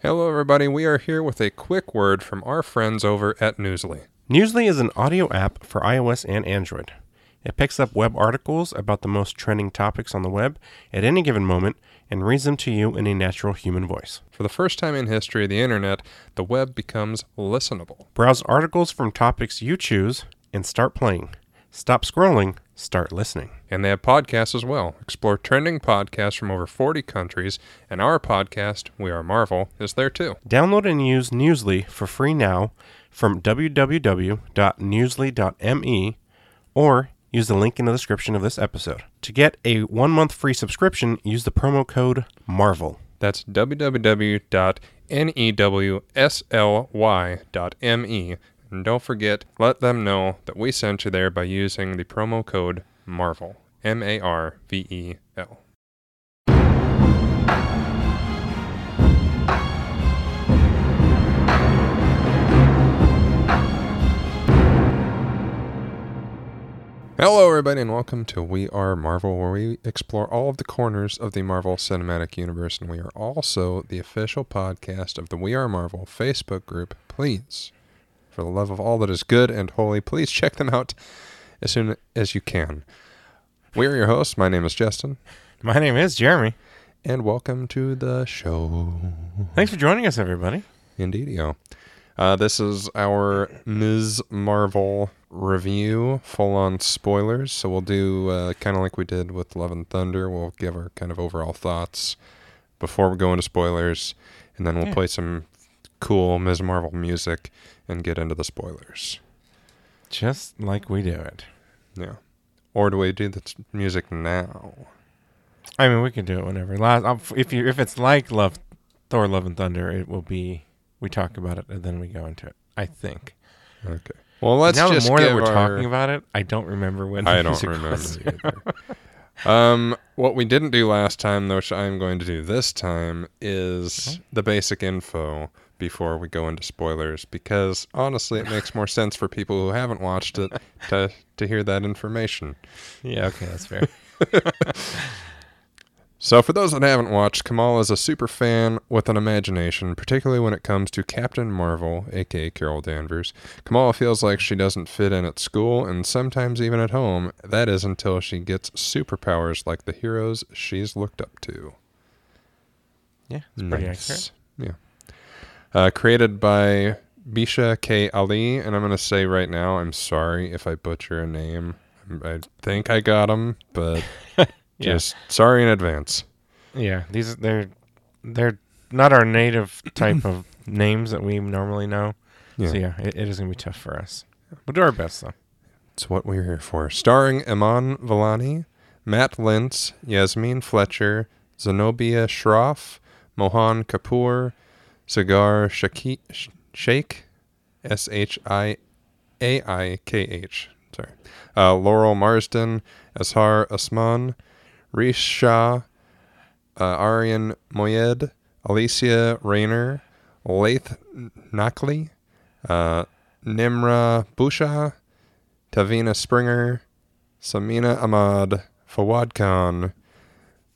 Hello, everybody. We are here with a quick word from our friends over at Newsly. Newsly is an audio app for iOS and Android. It picks up web articles about the most trending topics on the web at any given moment and reads them to you in a natural human voice. For the first time in history of the internet, the web becomes listenable. Browse articles from topics you choose and start playing. Stop scrolling, start listening. And they have podcasts as well. Explore trending podcasts from over 40 countries, and our podcast, We Are Marvel, is there too. Download and use Newsly for free now from www.newsly.me or use the link in the description of this episode. To get a one month free subscription, use the promo code MARVEL. That's www.newsly.me. And don't forget, let them know that we sent you there by using the promo code MARVEL. M A R V E L. Hello, everybody, and welcome to We Are Marvel, where we explore all of the corners of the Marvel Cinematic Universe. And we are also the official podcast of the We Are Marvel Facebook group. Please, for the love of all that is good and holy, please check them out as soon as you can. We are your hosts. My name is Justin, My name is Jeremy. and welcome to the show. Thanks for joining us, everybody. Indeedio. Uh, this is our Ms. Marvel review, full on spoilers. So we'll do uh, kind of like we did with Love and Thunder. We'll give our kind of overall thoughts before we go into spoilers, and then we'll Yeah. play some cool Ms. Marvel music and get into the spoilers. Just like we do it. Yeah. Or do we do the t- music now? I mean, we can do it whenever. Last, um, if you if it's like Love, Thor: Love and Thunder, it will be we talk about it and then we go into it. I think. Okay. Well, let's now just the more that we're our- talking about it, I don't remember when. I don't remember um, what we didn't do last time, though, which I'm going to do this time, is the basic info before we go into spoilers, because honestly, it makes more sense for people who haven't watched it to to hear that information. Yeah. Okay, that's fair. So, for those that haven't watched, Kamala is a super fan with an imagination, particularly when it comes to Captain Marvel, aka Carol Danvers. Kamala feels like she doesn't fit in at school and sometimes even at home. That is until she gets superpowers like the heroes she's looked up to. Yeah, it's pretty accurate. Yeah. Uh, created by Bisha K. Ali, and I'm going to say right now, I'm sorry if I butcher a name. I think I got him, but Yeah. just sorry in advance. Yeah, these they're they're not our native type of names that we normally know. Yeah. So yeah, it, it is gonna be tough for us. We'll do our best though. It's what we're here for. Starring Iman Vellani, Matt Lintz, Yasmeen Fletcher, Zenobia Shroff, Mohan Kapoor, Sagar Shaki- Sh- Sheikh, S H I A I K H. Sorry. Uh, Laurel Marsden, Azhar Usman, Rish Shah, uh, Arian Moayed, Alysia Reiner, Laith Nakli, uh, Nimra Bucha, Tavina Springer, Samina Ahmad, Fawad Khan,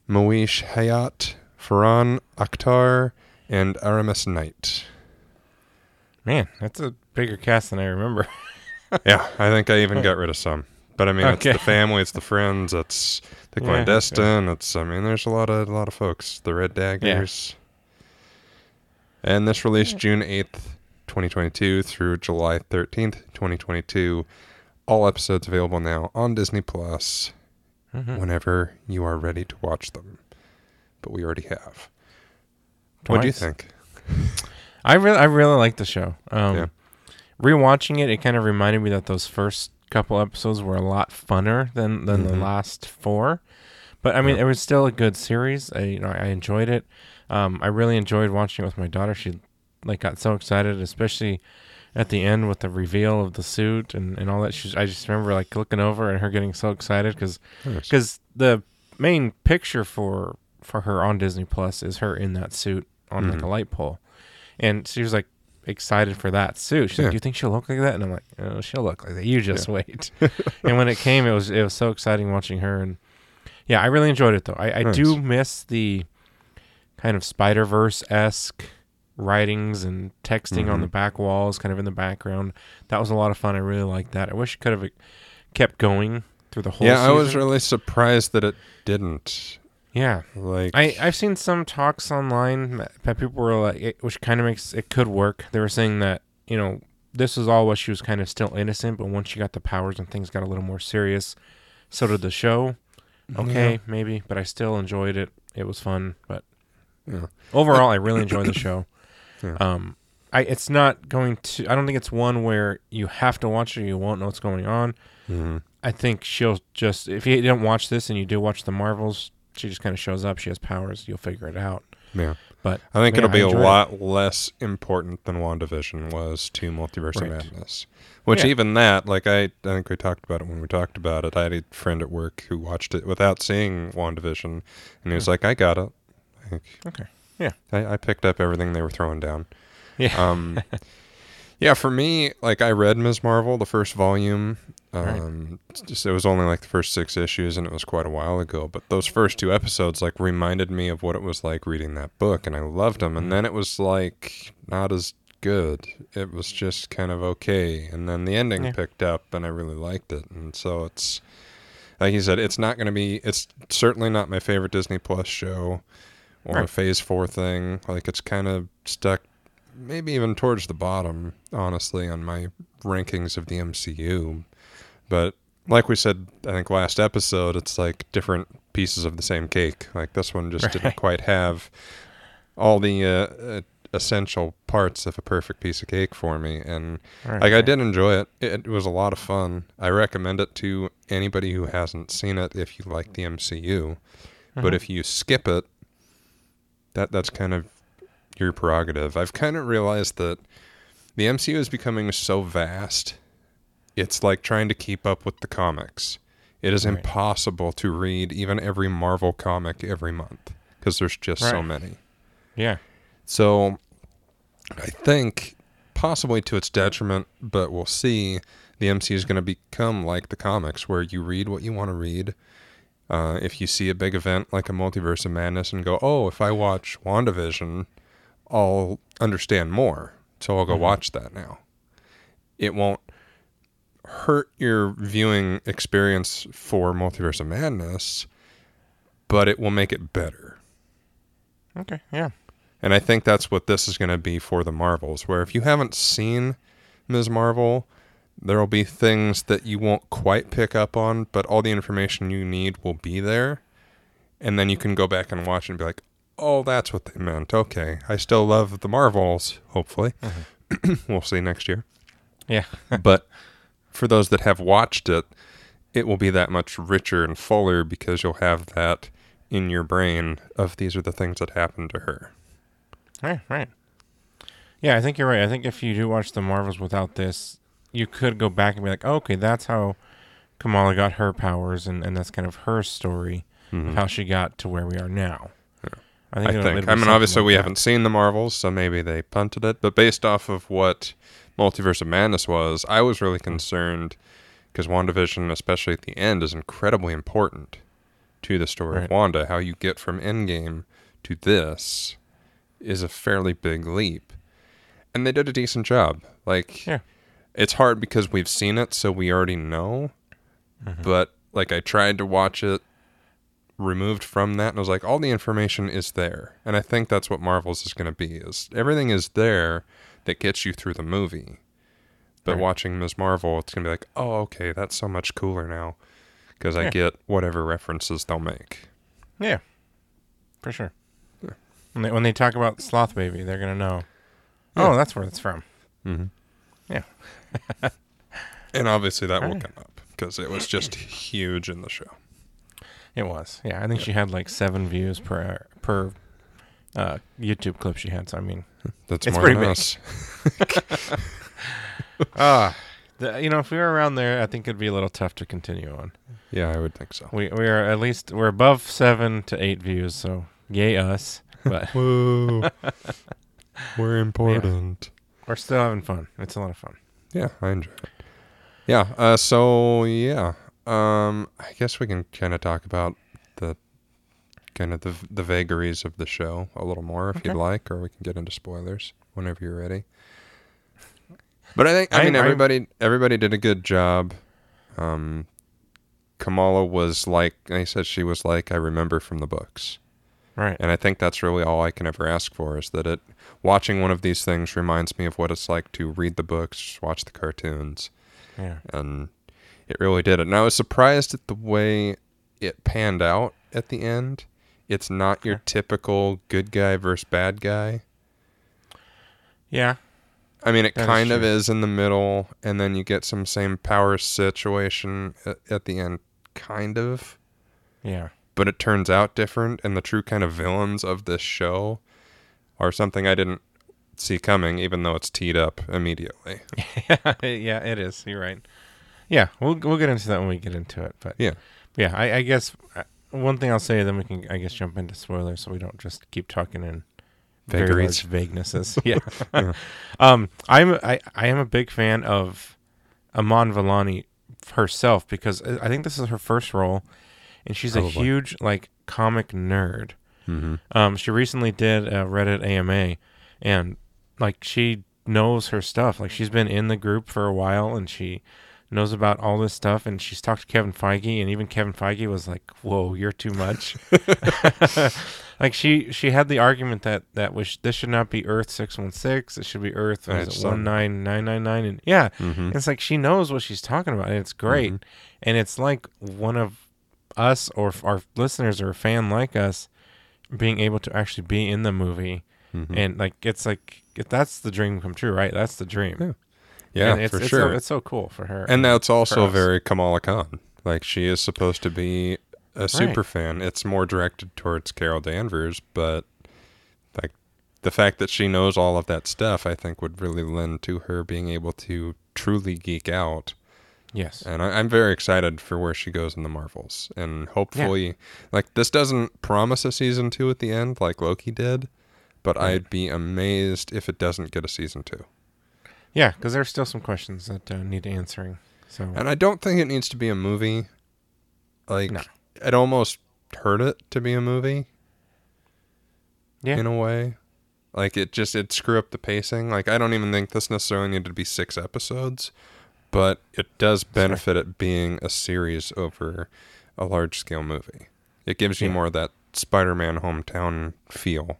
Moish Hayat, Farhan Akhtar, and Aramis Knight. Man, that's a bigger cast than I remember. yeah, I think I even got rid of some. But I mean, Okay. it's the family, it's the friends, it's the Yeah, clandestine. It's I mean, there's a lot of a lot of folks. The Red Daggers. And this released June eighth, twenty twenty two, through July thirteenth, twenty twenty two. All episodes available now on Disney Plus. Mhm. Whenever you are ready to watch them, but we already have. What do you think? I really I really like the show. Um Yeah. rewatching it, it kind of reminded me that those first couple episodes were a lot funner than than the Mhm. last four. But I mean, Yeah. it was still a good series. I you know I enjoyed it. Um, I really enjoyed watching it with my daughter. She like got so excited, especially at the end with the reveal of the suit and, and all that. She's, I just remember like looking over and her getting so excited because because the main picture for for her on Disney Plus is her in that suit on like Mhm. a light pole, and she was like excited for that suit. She's Yeah. like, "Do you think she'll look like that?" And I'm like, oh, "She'll look like that. You just Yeah. wait." and when it came, it was it was so exciting watching her, and yeah, I really enjoyed it though. I, I do miss the kind of Spider Verse esque writings and texting on Mhm. the back walls, kind of in the background. That was a lot of fun. I really liked that. I wish it could have kept going through the whole. yeah, I was really surprised that it didn't. Yeah. Like, I I've seen some talks online that people were like, it, which kind of makes it could work. They were saying that you know this is all while she was kind of still innocent, but once she got the powers and things got a little more serious, so did the show. Okay, maybe, but I still enjoyed it. It was fun, but Yeah. overall, I really enjoyed the show. Yeah. Um, I it's not going to. I don't think it's one where you have to watch it. or You won't know what's going on. Mhm. I think she'll just if you didn't watch this and you do watch the Marvels, she just kind of shows up. She has powers. You'll figure it out. yeah. But I think Yeah, it'll be a enjoy it. lot less important than WandaVision was to Multiverse of Madness. Which Yeah. even that, like I, I think we talked about it when we talked about it. I had a friend at work who watched it without seeing WandaVision, and he was like, "I got it." Like. Okay. Yeah. I, I picked up everything they were throwing down. Yeah. Um, yeah, for me, like I read Ms. Marvel, the first volume. Right. Um, it's just it was only like the first six issues, and it was quite a while ago. But those first two episodes like reminded me of what it was like reading that book, and I loved them. And then it was like not as good. It was just kind of okay, and then the ending Yeah. picked up, and I really liked it. And so it's like you said, it's not going to be. It's certainly not my favorite Disney Plus show or a Phase Four thing. Like it's kind of stuck, maybe even towards the bottom, honestly, on my rankings of the MCU. But like we said, I think last episode, it's like different pieces of the same cake. Like this one just didn't quite have all the uh, uh, essential parts of a perfect piece of cake for me, and Right, like I did enjoy it. it. It was a lot of fun. I recommend it to anybody who hasn't seen it if you like the MCU. But Mhm. if you skip it, that that's kind of your prerogative. I've kind of realized that the MCU is becoming so vast. It's like trying to keep up with the comics. It is Right. impossible to read even every Marvel comic every month because there's just so many. Yeah. So I think possibly to its detriment, but we'll see. The MCU is going to become like the comics, where you read what you want to read. Uh, if you see a big event like a Multiverse of Madness and go, oh, if I watch WandaVision, I'll understand more. So I'll go Mhm. watch that now. It won't hurt your viewing experience for Multiverse of Madness, but it will make it better. Okay. Yeah. And I think that's what this is going to be for the Marvels, where if you haven't seen Ms. Marvel, there will be things that you won't quite pick up on, but all the information you need will be there. And then you can go back and watch and be like, oh, that's what they meant. Okay. I still love the Marvels, hopefully. Mm-hmm. we'll see next year. Yeah. but for those that have watched it, it will be that much richer and fuller because you'll have that in your brain of these are the things that happened to her. Right. Right. Yeah, I think you're right. I think if you do watch the Marvels without this, you could go back and be like, oh, okay, that's how Kamala got her powers, and, and that's kind of her story Mhm. of how she got to where we are now. Yeah. I I it'll- it'll think. I mean, obviously, like we that. haven't seen the Marvels, so maybe they punted it. But based off of what Multiverse of Madness was, I was really concerned because WandaVision, especially at the end, is incredibly important to the story Right. of Wanda. How you get from Endgame to this is a fairly big leap. And they did a decent job. Like, Yeah. it's hard because we've seen it, so we already know. Mhm. But, like, I tried to watch it removed from that and I was like all the information is there and I think that's what Marvel's is going to be is everything is there that gets you through the movie but Right. watching Ms. Marvel it's going to be like oh okay that's so much cooler now because I Yeah. get whatever references they'll make Yeah, for sure. Yeah. When they when they talk about Sloth Baby, they're gonna know. Yeah. Oh, that's where it's from. mm-hmm. Yeah. and obviously that will Alright. come up because it was just huge in the show It was. Yeah, I think she had like seven views per per uh, YouTube clip she had. So I mean, that's It's more pretty than big. us ah, you know, if we were around there, I think it'd be a little tough to continue on. yeah I would think so We we are at least we're above seven to eight views, so yay us. But whoa we're important we're still having fun. It's a lot of fun. Yeah, I enjoy it. Yeah. Uh, so yeah, um, I guess we can kind of talk about kind of the the vagaries of the show a little more if Okay. you'd like, or we can get into spoilers whenever you're ready. But I think I I- mean everybody everybody did a good job. Um, Kamala was like I said she was like I remember from the books. Right. And I think that's really all I can ever ask for is that it watching one of these things reminds me of what it's like to read the books, watch the cartoons, Yeah. and it really did it. And I was surprised at the way it panned out at the end. It's not your typical good guy versus bad guy. Yeah. I mean, it That is kind of is in the middle, and then you get some same power situation at, at the end, kind of. Yeah. but it turns out different and the true kind of villains of this show are something I didn't see coming even though it's teed up immediately. yeah, it is. You're right. Yeah, we'll we'll get into that when we get into it. But Yeah. yeah, I, I guess uh, one thing I'll say, then we can I guess jump into spoilers, so we don't just keep talking in very Vagaries. vaguenesses. yeah. Yeah. um, I'm I I am a big fan of Iman Vellani herself because I I think this is her first role, and she's a huge like comic nerd. Mm-hmm. Um, she recently did a Reddit AMA, and like she knows her stuff. Like she's been in the group for a while, and she knows about all this stuff. And she's talked to Kevin Feige, and even Kevin Feige was like, "Whoa, you're too much." like she she had the argument that that was this should not be Earth six one six. It should be Earth I was it saw one nine nine nine nine. And yeah, Mm-hmm. it's like she knows what she's talking about, and it's great. Mhm. And it's like one of us or our listeners or a fan like us being able to actually be in the movie, Mm-hmm. and like it's like if that's the dream come true, right? That's the dream. Yeah. Yeah, And it's, for it's sure. So, it's so cool for her. and uh, that's also very Kamala Khan. Like she is supposed to be a super fan. It's more directed towards Carol Danvers, but like the fact that she knows all of that stuff, I think would really lend to her being able to truly geek out yes, And I, I'm very excited for where she goes in the Marvels. And hopefully, like, this doesn't promise a season two at the end like Loki did, but Right. I'd be amazed if it doesn't get a season two. Yeah, because there's still some questions that uh, need answering. So And I don't think it needs to be a movie. Like, No. it almost hurt it to be a movie yeah, in a way. Like, it just, it screw up the pacing. Like, I don't even think this necessarily needed to be six episodes, but it does benefit it being a series over a large scale movie. It gives you Yeah. more of that Spider Man hometown feel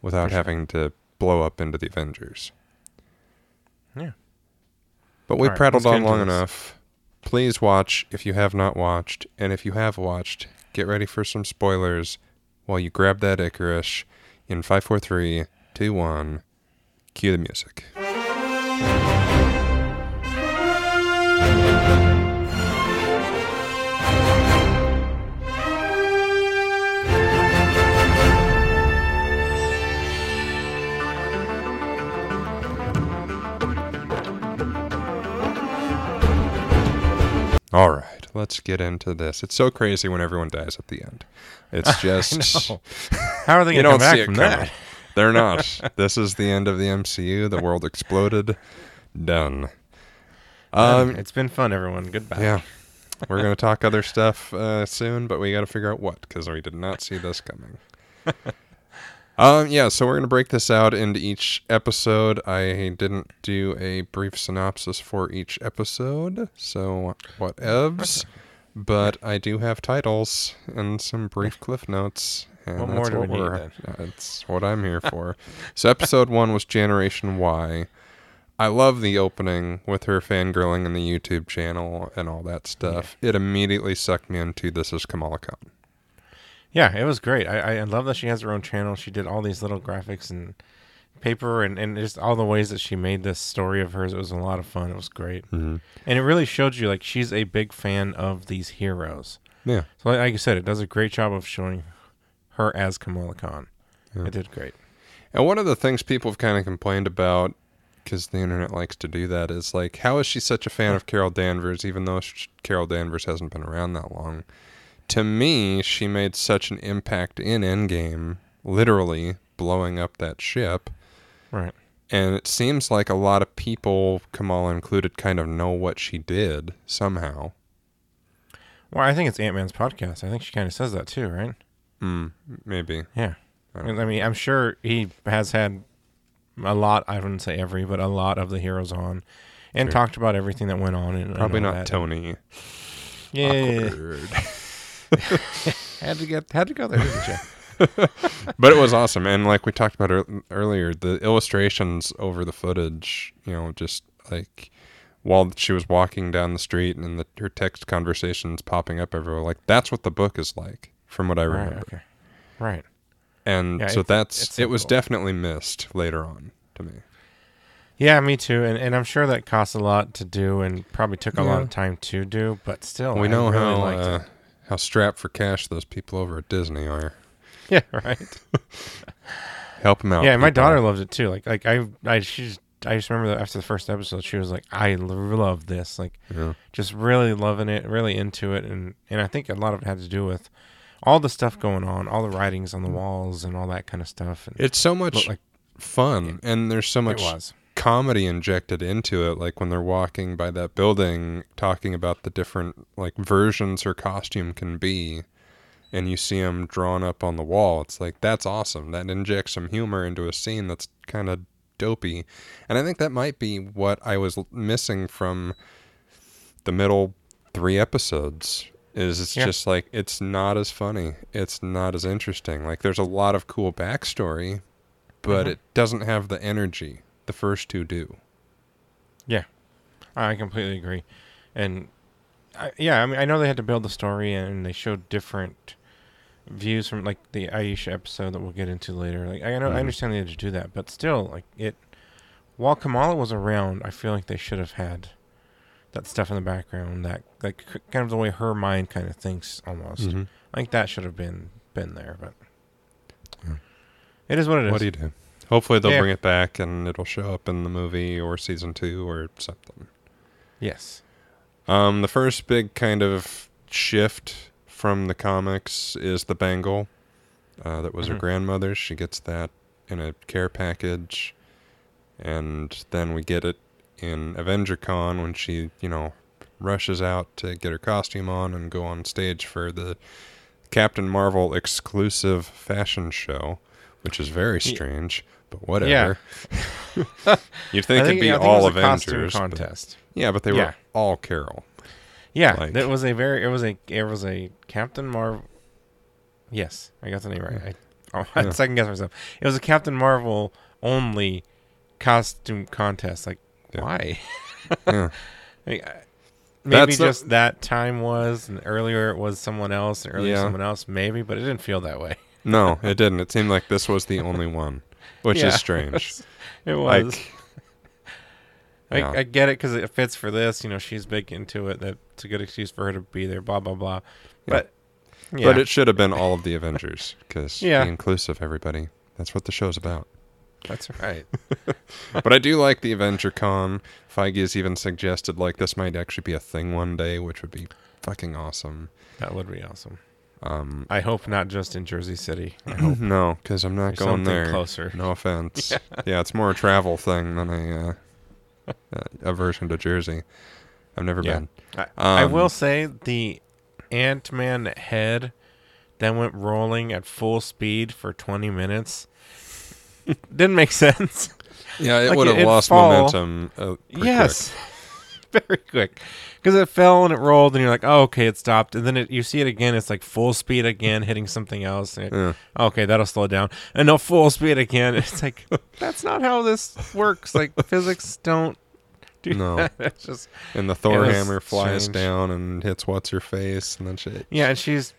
without sure. having to blow up into the Avengers. But we right, prattled on long enough. Please watch if you have not watched, and if you have watched, get ready for some spoilers while you grab that Icarus in 543 2 1. Cue the music. All right, let's get into this. It's so crazy when everyone dies at the end. It's just. How are they going to come back from coming. that? They're not. this is the end of the MCU. The world exploded. Done. Um, it's been fun, everyone. Goodbye. yeah, we're gonna talk other stuff uh, soon, but we got to figure out what because we did not see this coming. Um, yeah, so we're gonna break this out into each episode. I didn't do a brief synopsis for each episode, so whatevs. But I do have titles and some brief cliff notes. And What that's more do what we need, we're- That's what I'm here for. so episode one was Generation Why. I love the opening with her fangirling in the YouTube channel and all that stuff. It immediately sucked me into this is Kamala Khan. Yeah, it was great. I, I love that she has her own channel. She did all these little graphics and paper and, and just all the ways that she made this story of hers. It was a lot of fun. It was great. Mm-hmm. And it really showed you like she's a big fan of these heroes. Yeah. So like, like you said, it does a great job of showing her as Kamala Khan. Yeah. It did great. And one of the things people have kind of complained about, because the internet likes to do that, is like, how is she such a fan of Carol Danvers, even though sh- Carol Danvers hasn't been around that long? To me, she made such an impact in Endgame, literally blowing up that ship. Right. And it seems like a lot of people, Kamala included, kind of know what she did somehow. Well, I think it's Ant Man's podcast. I think she kind of says that too, right? Mm, maybe. Yeah. I I mean, I'm sure he has had a lot. I wouldn't say every, but a lot of the heroes on, and Sure. talked about everything that went on. And, and Probably all not that. Tony. Yeah. had to get had to go there, didn't you? but it was awesome and like we talked about ear- earlier the illustrations over the footage you know just like while she was walking down the street and the, her text conversations popping up everywhere like that's what the book is like from what i remember Right. Okay. Right. and Yeah, so it's- that's it's it was simple. definitely missed later on to me Yeah, me too. And and I'm sure that costs a lot to do, and probably took a lot of time to do. But still, we I know really how liked uh, it. How strapped for cash those people over at disney are Yeah. Right. help them out yeah, my people. daughter loves it too. Like like I I she's I just remember that after the first episode, she was like, "I love this." Like yeah. just really loving it, really into it, and and I think a lot of it had to do with all the stuff going on, all the writings on the walls, and all that kind of stuff. And it's so much like fun and there's so it much was. Comedy injected into it like when they're walking by that building talking about the different like versions her costume can be and you see them drawn up on the wall it's like that's awesome. That injects some humor into a scene that's kind of dopey. And i think that might be what i was missing from the middle three episodes is it's Yeah. just like it's not as funny. It's not as interesting. Like there's a lot of cool backstory but Mhm. it doesn't have the energy the first two do Yeah, I completely agree, and I, yeah, I mean, I know they had to build the story, and they showed different views from like the Aisha episode that we'll get into later. Like, I know, Mhm. I understand they had to do that, but still, like it. While Kamala was around, I feel like they should have had that stuff in the background, that like kind of the way her mind kind of thinks, almost. Mhm. I think that should have been been there, but Yeah. it is what it is. what do you do hopefully they'll Yeah. bring it back and it'll show up in the movie or season two or something yes. um the first big kind of shift from the comics is the bangle uh, that was her Mhm. grandmother's she gets that in a care package and then we get it in avenger con when she you know rushes out to get her costume on and go on stage for the captain marvel exclusive fashion show which is very strange but whatever you'd think, I it'd be yeah, think all it was a costume avengers but- contest. yeah but they Yeah. were all carol Yeah, Like- it was a very it was a it was a Captain Marvel. Yes, I got the name right. Mm-hmm. I, oh, I Yeah. second guess myself. It was a Captain Marvel only costume contest. Like, Yeah. why? yeah I- maybe That's just that time was, and earlier it was someone else, and earlier Yeah. someone else, maybe, but it didn't feel that way. no it didn't it seemed like this was the only one which Yeah, is strange It was. like I, yeah. I get it because it fits for this. You know, she's big into it. That's a good excuse for her to be there. Blah blah blah. But yeah, But it should have been all of the Avengers because Yeah. be inclusive, everybody. That's what the show's about. that's right. but I do like the Avenger Con. Feige has even suggested like this might actually be a thing one day, which would be fucking awesome. That would be awesome. Um, I hope not just in Jersey City. I hope no, because I'm not going there. closer. No offense. yeah. it's more a travel thing than a uh, a version to Jersey. I've never Yeah. been. I, I Um, will say the Ant Man head that went rolling at full speed for 20 minutes didn't make sense. Yeah, it Like, would have lost fall. momentum. Uh, yes. Very quick. Because it fell and it rolled, and you're like, oh, okay, it stopped. And then it, you see it again, it's like full speed again, hitting something else. It- quick. okay, that'll slow down. And no, full speed again. It's like, that's not how this works. Like, physics don't do No. that. It's just, Yeah. And the Thor hammer flies strange. down and hits what's her face, and then shit. yeah, and she's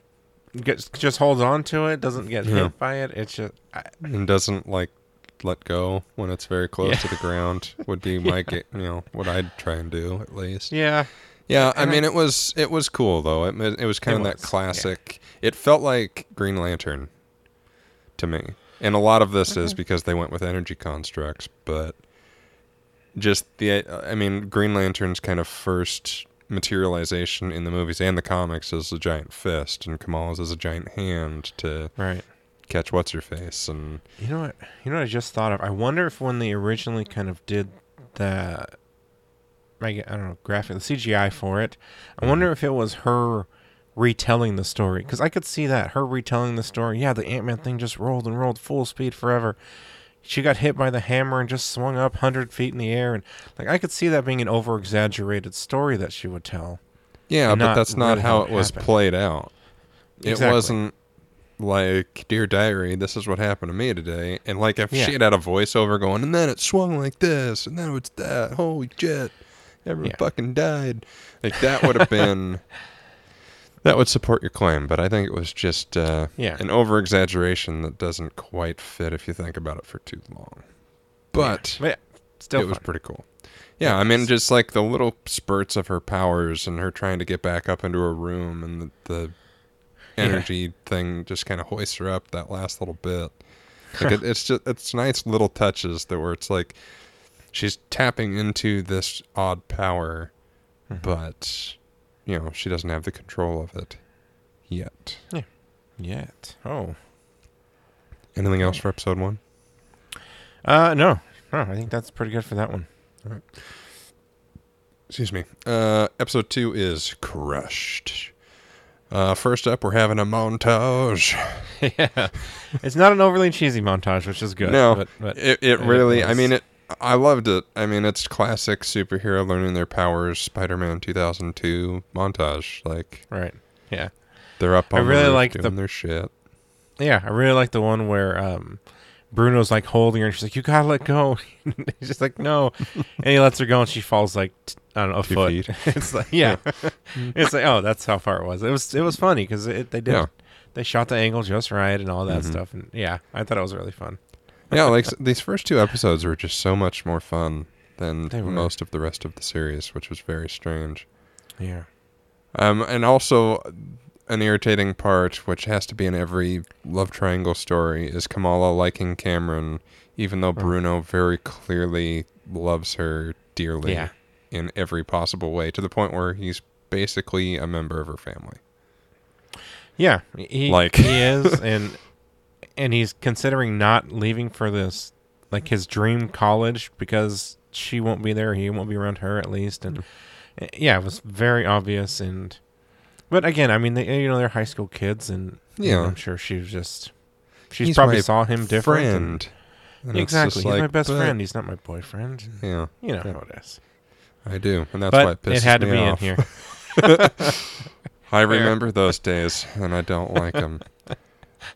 gets, just holds on to it, doesn't get Yeah. hit by it. It's just, I, and doesn't like let go when it's very close Yeah. to the ground would be my ga- you know what I'd try and do at least. yeah, Yeah, I And I- mean it was it was cool though. It it was kind It of that was, yeah. classic. It felt like Green Lantern to me. And a lot of this is mm-hmm. because they went with energy constructs, but just the I mean Green Lantern's kind of first materialization in the movies and the comics is a giant fist and Kamala's is a giant hand to right. Catch what's your face and You know what? You know what I just thought of? I wonder if when they originally kind of did the, I, don't know, graphic, the CGI for it, I wonder mm-hmm. if it was her retelling the story because I could see that her retelling the story. Yeah, the Ant Man thing just rolled and rolled full speed forever. She got hit by the hammer and just swung up hundred feet in the air, and like I could see that being an over exaggerated story that she would tell. Yeah, but that's not really how how it it was played out. It wasn't like Dear Diary, this is what happened to me today. And like if Yeah. she had had a voiceover going, and then it swung like this, and then it's that. Holy shit. Everyone Yeah. fucking died. Like that would have been that would support your claim, but I think it was just uh, Yeah. an over exaggeration that doesn't quite fit if you think about it for too long. But But yeah, still it was pretty cool. Yeah, Yeah, I mean, just like the little spurts of her powers and her trying to get back up into her room and the, the Yeah. energy thing just kind of hoists her up that last little bit. Like it, it's just it's nice little touches that where it's like she's tapping into this odd power, Mhm. but you know she doesn't have the control of it yet. Yeah. Yet. Oh. Anything else for episode one? Uh no. No, I think that's pretty good for that one. Excuse me. Uh, episode two is crushed. Uh, first up, we're having a montage. yeah. It's not an overly cheesy montage, which is good. No, but, but It, it it really, I mean, it. I loved it. I mean, it's classic superhero learning their powers, Spider-Man 2002 montage. Like right. Yeah. they're up I really like doing the- their shit. Yeah, I really like the one where um, Bruno's like holding her, and she's like, "You gotta let go." He's just like, "No," and he lets her go, and she falls like t- I don't know a Two foot. feet. it's like, yeah, it's like, oh, that's how far it was. It was it was funny because it, they did Yeah. they shot the angle just right and all that Mhm. stuff, and yeah, I thought it was really fun. Yeah, like these first two episodes were just so much more fun than most of the rest of the series, which was very strange. Yeah, Um, and also an irritating part, which has to be in every love triangle story, is Kamala liking Cameron, even though Mm. Bruno very clearly loves her dearly Yeah. In every possible way, to the point where he's basically a member of her family. yeah, he Like- he is, and and he's considering not leaving for this like his dream college because she won't be there, he won't be around her at least, and Mm-hmm. yeah, it was very obvious and. But again, I mean, they, you know, they're high school kids, and you know, Yeah. I'm sure she was just. She's He's probably saw him different. and- Friend. And exactly, he's my best friend. He's not my boyfriend. Yeah, You know Yeah. how it is. I do, and that's why it but pisses it had to me be off. in here. I remember those days, and I don't like them.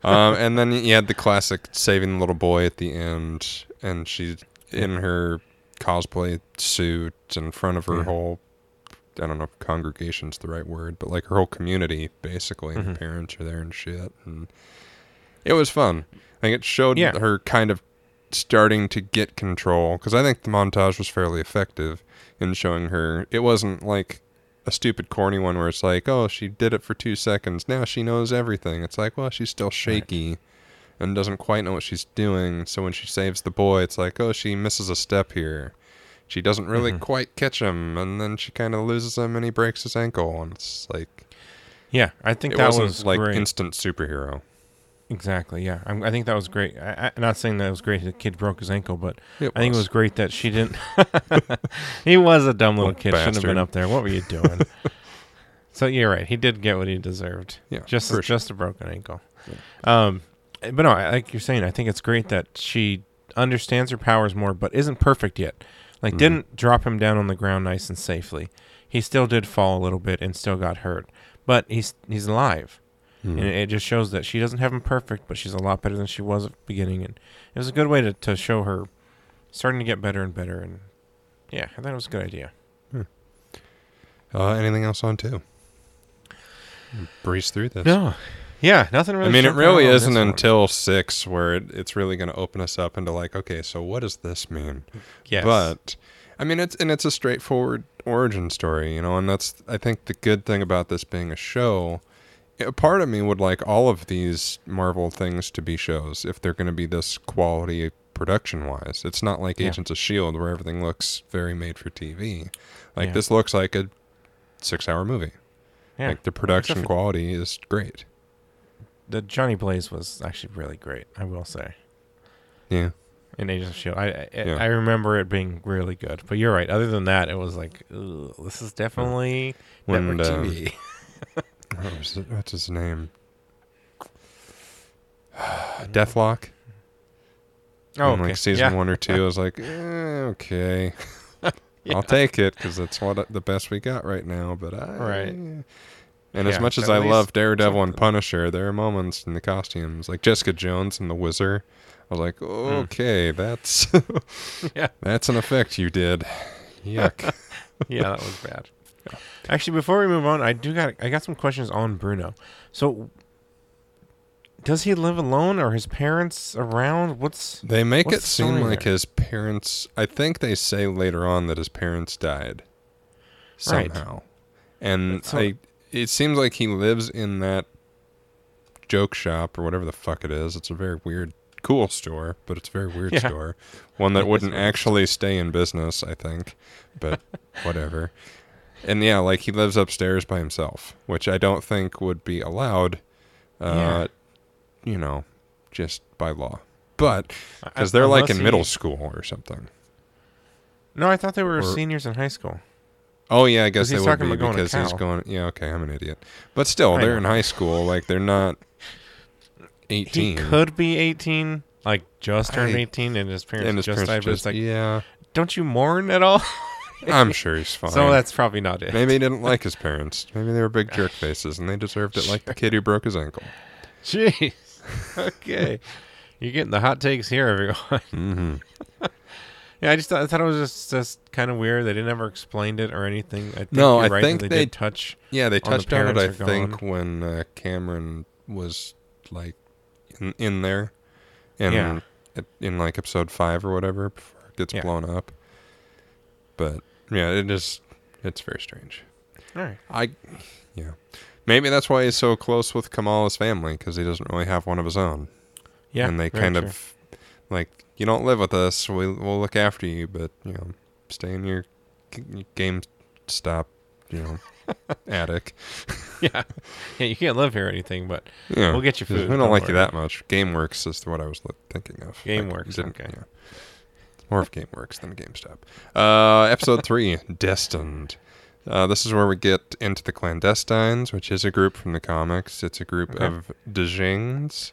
um, and then you had the classic saving the little boy at the end, and she's in her cosplay suit in front of her Yeah. whole. I don't know if congregation's the right word, but like her whole community, basically. and Her parents are there and shit, and it was fun. I think it showed Yeah. her kind of starting to get control because I think the montage was fairly effective in showing her. It wasn't like a stupid corny one where it's like, oh, she did it for two seconds. Now she knows everything. It's like, well, she's still shaky and doesn't quite know what she's doing. So when she saves the boy, it's like, oh, she misses a step here. She doesn't really Mhm. quite catch him, and then she kind of loses him, and he breaks his ankle. And it's like Yeah, I think it that was like great. instant superhero. Exactly. Yeah, I'm, I think that was great. I, I, not saying that it was great. That the kid broke his ankle, but I think it was great that she didn't. he was a dumb little Little kid. Shouldn't have bastard. been up there. What were you doing? so you're right. He did get what he deserved. Yeah, just for sure. just a broken ankle. Um, but no, I- like you're saying, I think it's great that she understands her powers more, but isn't perfect yet. Like, Mhm. didn't drop him down on the ground nice and safely. He still did fall a little bit and still got hurt, but he's he's alive, Mhm. and it, just shows that she doesn't have him perfect, but she's a lot better than she was at the beginning, and it was a good way to to show her starting to get better and better, and yeah, I thought it was a good idea. Uh, anything else on two? Breeze through this. No, yeah, nothing really. I mean, it really isn't this one. until six where it, it's really going to open us up into like, okay, so what does this mean? yes. But I mean, it's and it's a straightforward origin story, you know, and that's I think the good thing about this being a show. A part of me would like all of these Marvel things to be shows if they're going to be this quality production wise. It's not like Yeah. Agents of Shield where everything looks very made for TV. Like Yeah. this looks like a six-hour movie. yeah, Like the production Except quality is great. the Johnny Blaze was actually really great. I will say. Yeah. in Agents of Shield. I I, Yeah. I remember it being really good. But you're right. Other than that, it was like, this is definitely When network um, TV. what was it, what's his name? Deathlok. Oh, in okay. like season yeah. one or two. I was like, eh, okay, I'll take it because it's what the best we got right now. But I, Right. And as much as I love Daredevil and. Punisher, there are moments in the costumes, like Jessica Jones and the Wizard. I was like, okay, that's Hmm. Yeah. that's an effect you did. Yuck. yeah, that was bad. Actually, before we move on, I do got I got some questions on Bruno. So, does he live alone, or his parents around? What's They make What's it the seem story like there? his parents. I think they say later on that his parents died Right. somehow, and So- I. It seems like he lives in that joke shop or whatever the fuck it is. It's a very weird, cool store, but it's a very weird Yeah. store. One that wouldn't actually stay in business, I think. But whatever. And yeah, like he lives upstairs by himself, which I don't think would be allowed. Uh, you know, just by law. But because they're like in he- middle school or something. No, I thought they were or- seniors in high school. Oh yeah, I guess they would be about going to because he's going. Yeah, okay, I'm an idiot. But still, I they're know. in high school. Like they're not eighteen. He could be eighteen, like just turned I- eighteen, and his parents and his just parents died. But it's just like, yeah. don't you mourn at all? I'm sure he's fine. so that's probably not it. maybe he didn't like his parents. Maybe they were big jerk faces, and they deserved it, like the kid who broke his ankle. Jeez. okay. You're getting the hot takes here, everyone. hmm Yeah, I just thought, I thought it was just, just kind of weird. They didn't ever explained it or anything. I think No, you're I right that think they, they- did touch. Yeah, they On the touched on it. I think gone. when uh, Cameron was like in, in there, and Yeah. it, in like episode five or whatever, before it gets Yeah. blown up. But yeah, it is. It's very strange. All right. I, yeah, maybe that's why he's so close with Kamala's family because he doesn't really have one of his own. Yeah. and they kind true. of like you don't live with us. We we'll look after you, but you know, stay in your game stop, you know, attic. yeah. yeah. You can't live here or anything, but Yeah, We'll get you food, We don't don't like you that much. GameWorks is what I was thinking of. GameWorks, didn't- okay. Yeah. More of GameWorks than GameStop. Uh, episode three, Destined. Uh, this is where we get into the clandestines, which is a group from the comics. It's a group Okay. of Dejings.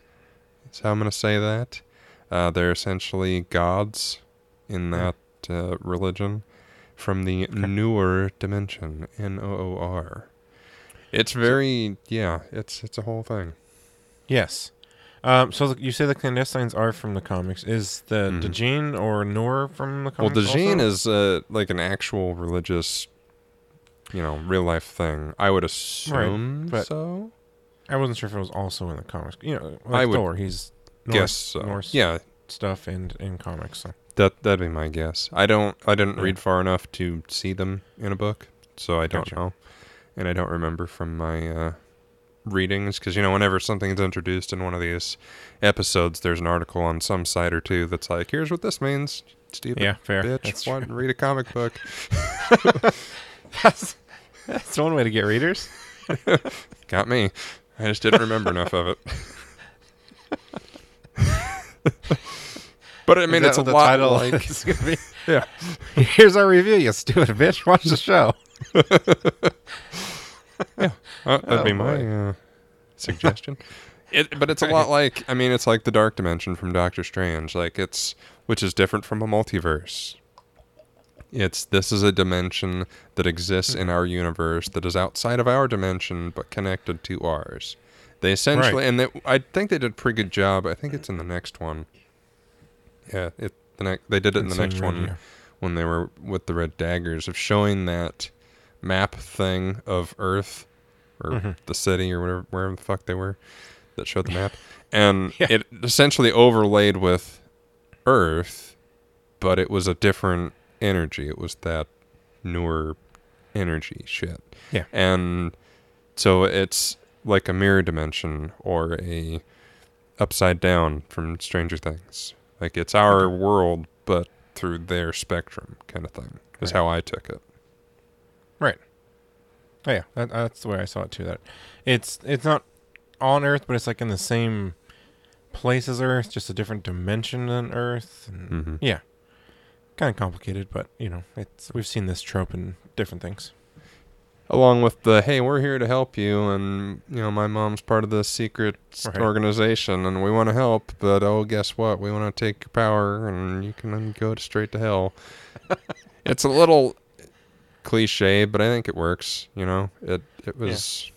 That's how I'm going to say that. Uh, they're essentially gods in that uh, religion from the Noor dimension, N O O R. It's very yeah. It's it's a whole thing. yes. Um, so the, you say the clandestines are from the comics. Is the. Dejin or Noor from the Well, comics? Dejin also? is uh, like an actual religious, you know, real life thing. I would assume but- so. I wasn't sure if it was also in the comics. You know, I like would Thor. He's Norse, Guess so. Norse Yeah, stuff and in comics. So. that that'd be my guess. I don't. I didn't Yeah. read far enough to see them in a book, so I don't Gotcha. know, and I don't remember from my uh, readings because you know whenever something's introduced in one of these episodes, there's an article on some site or two that's like, "Here's what this means." Stupid Yeah, fair. bitch. That's Why read a comic book? That's, that's one way to get readers. Got me. I just didn't remember enough of it. but I mean, it's a that what the lot title like is gonna be? yeah. Here's our review, you stupid bitch. Watch the show. Uh, that'd Oh, be my uh, suggestion. It, but it's a lot like I mean, it's like the Dark Dimension from Doctor Strange. Like it's which is different from a multiverse. It's this is a dimension that exists in our universe that is outside of our dimension but connected to ours. They essentially, and they, I think they did a pretty good job. I think it's in the next one. Yeah, it the next they did it in the It's next one yeah. when they were with the red daggers of showing that map thing of Earth or Mhm. the city or whatever wherever the fuck they were that showed the map, and Yeah. it essentially overlaid with Earth, but it was a different energy. It was that Noor energy shit. Yeah. and so it's like a mirror dimension or a upside down from Stranger Things. Like it's our world, but through their spectrum, kind of thing. Is Right. how I took it. Oh yeah, that, that's the way I saw it too. That it's it's not on Earth, but it's like in the same place as Earth, just a different dimension than Earth. And Mhm. Yeah, kind of complicated, but you know, it's we've seen this trope in different things. along with the hey, we're here to help you, and you know my mom's part of the secret Right. organization, and we want to help, but oh, guess what? We want to take your power, and you can then go straight to hell. it's a little cliche, but I think it works. You know, it it was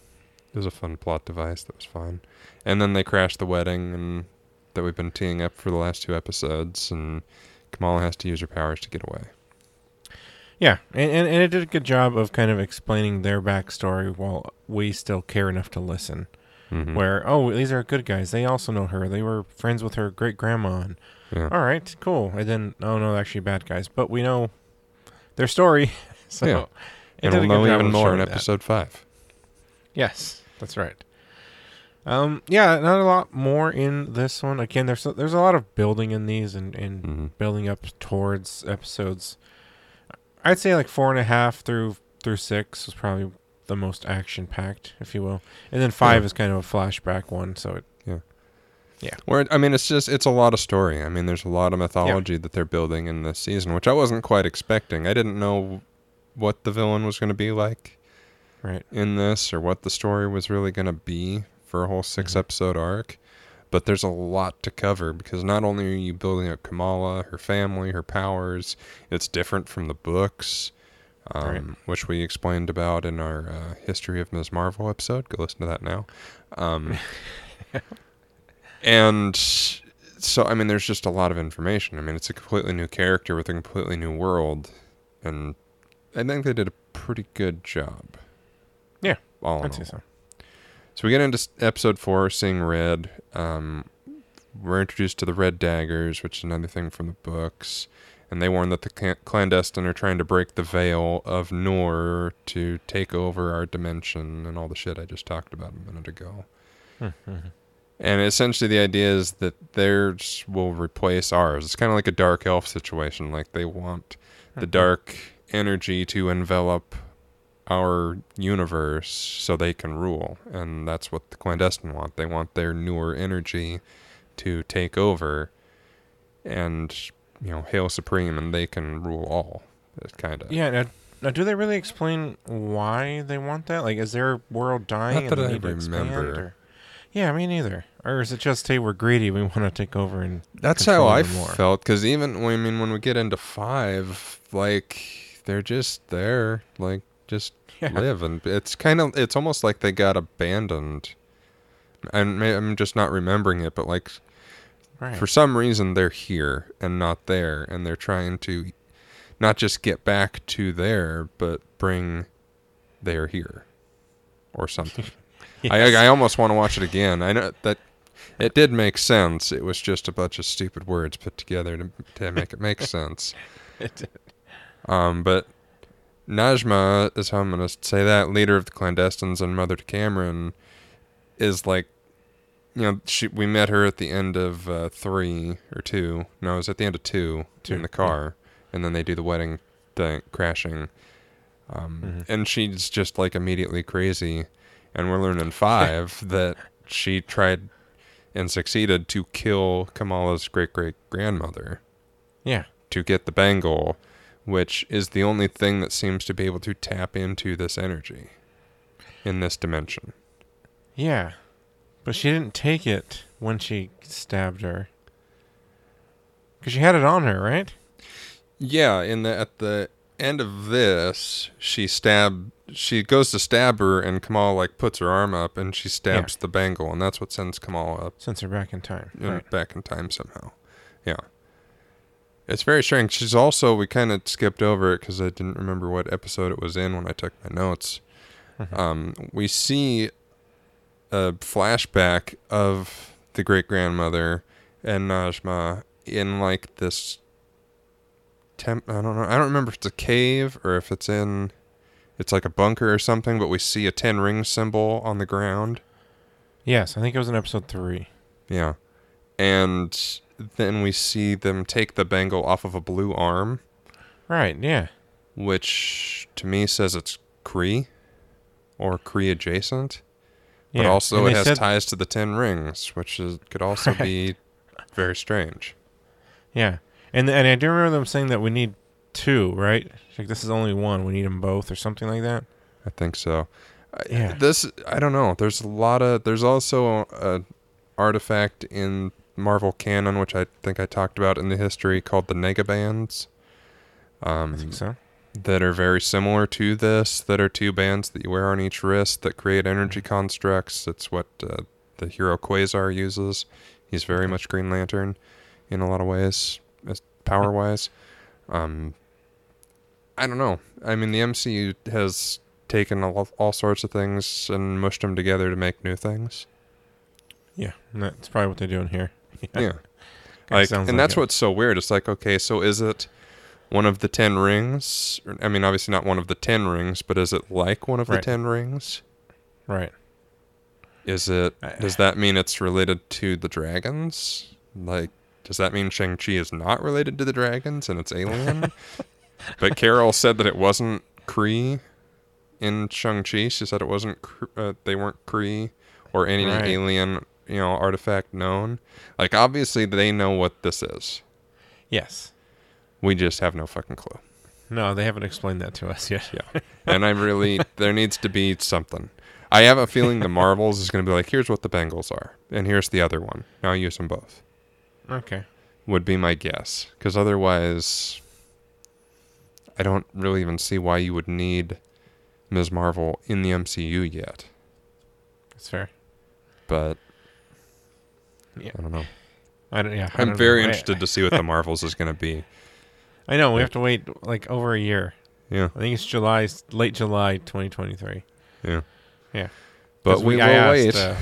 it was a fun plot device that was fun, and then they crash the wedding, and that we've been teeing up for the last two episodes, and Kamala has to use her powers to get away. Yeah, and, and, and it did a good job of kind of explaining their backstory while we still care enough to listen. Mhm. Where, oh, these are good guys. They also know her. They were friends with her great grandma. Yeah. all right, cool. And then, oh, no, they're actually bad guys. But we know their story. so, Yeah. and we'll know even more in showing that. episode five. Yes, that's right. Um, yeah, not a lot more in this one. Again, there's there's a lot of building in these and, and Mhm. building up towards episodes. I'd say like four and a half through through six is probably the most action packed, if you will, and then five Yeah. is kind of a flashback one. So it, yeah yeah. Where I mean, it's just it's a lot of story. I mean, there's a lot of mythology that they're building in this season, which I wasn't quite expecting. I didn't know what the villain was going to be like right, in this, or what the story was really going to be for a whole 6 Mhm. episode arc. But there's a lot to cover because not only are you building up Kamala, her family, her powers, it's different from the books, um, Right. which we explained about in our uh, History of Ms. Marvel episode. Go listen to that now. Um, and so, I mean, there's just a lot of information. I mean, it's a completely new character with a completely new world. And I think they did a pretty good job. Yeah, all I'd say all. so. So we get into episode four, seeing red. Um, we're introduced to the red daggers, which is another thing from the books, and they warn that the clandestine are trying to break the veil of Noor to take over our dimension and all the shit I just talked about a minute ago. Mhm. And essentially, the idea is that theirs will replace ours. It's kind of like a dark elf situation. Like they want the Mhm. dark energy to envelop our universe so they can rule. And that's what the clandestine want. They want their Noor energy to take over and, you know, hail supreme and they can rule all. It's kind of. Yeah. Now, now, do they really explain why they want that? Like, is their world dying? Not and that they I need to expand, remember. or- Yeah, me neither. Or is it just, hey, we're greedy, we want to take over and That's how I more. felt. Because even, I mean, when we get into five, like, they're just there. Like, just Yeah. live and it's kind of it's almost like they got abandoned and i'm just not remembering it but like right? for some reason they're here and not there and they're trying to not just get back to there but bring there here or something I, Yes. I i almost want to watch it again i know that it did make sense it was just a bunch of stupid words put together to, to make it make sense It did. Um, but Najma is how I'm gonna say that leader of the clandestines and mother to Kamran is like, you know, she we met her at the end of uh, three or two. No, it was at the end of two, Two, in the car, and then they do the wedding thing, crashing, um, Mhm. and she's just like immediately crazy, and we're learning five that she tried and succeeded to kill Kamala's great great grandmother Yeah. to get the bangle, which is the only thing that seems to be able to tap into this energy in this dimension. Yeah. But she didn't take it when she stabbed her. Because she had it on her, right? Yeah, in the at the end of this, she stab she goes to stab her and Kamal like puts her arm up and she stabs the bangle and that's what sends Kamal up Sends they're back in time. Right. back in time somehow. Yeah. It's very strange. She's also we kind of skipped over it because I didn't remember what episode it was in when I took my notes. Mhm. um, we see a flashback of the great grandmother and Najma in like this temp. I don't know. I don't remember if it's a cave or if it's in. It's like a bunker or something, but we see a ten ring symbol on the ground. Yes, I think it was in episode three. Yeah, and then we see them take the bangle off of a blue arm, Right, yeah. which to me says it's Kree or Kree adjacent. yeah. But also and it they has said- ties to the Ten Rings, which is, could also be very strange. Yeah. And and I do remember them saying that we need two, right? Like this is only one. We need them both or something like that. I think so. I- Yeah. This I don't know. There's a lot of there's also a artifact in Marvel canon which I think I talked about in the history called the Negabands. Um, I think so. that are very similar to this. That are two bands that you wear on each wrist that create energy constructs. It's what uh, the hero Quasar uses. He's very much Green Lantern in a lot of ways, power wise. Um, I don't know. I mean, the MCU has taken all, all sorts of things and mushed them together to make new things. Yeah, that's probably what they're doing here. Yeah. Kinda like, and like that's it. what's so weird. It's like, okay, so is it one of the ten rings? I mean, obviously not one of the ten rings, but is it like one of the ten rings? right. Is it? I- Does that mean it's related to the dragons? Like, does that mean Shang Chi is not related to the dragons and it's alien? but Carol said that it wasn't Kree in Shang Chi. She said it wasn't. Uh, they weren't Kree or any Right. alien, you know, artifact known. Like, obviously they know what this is. Yes. We just have no fucking clue. No, they haven't explained that to us yet. Yeah. and I really, there needs to be something. I have a feeling the Marvels is going to be like, here's what the bangles are, and here's the other one. Now use them both. Okay. Would be my guess, because otherwise, I don't really even see why you would need Ms. Marvel in the MCU yet. That's fair. But Yeah. I don't know. I don't. Yeah. I I'm don't very know. I- interested to see what the Marvels is going to be. I know we have to wait like over a year. Yeah, I think it's July, late July, 2023. yeah, Yeah. But we, will I asked, wait. uh,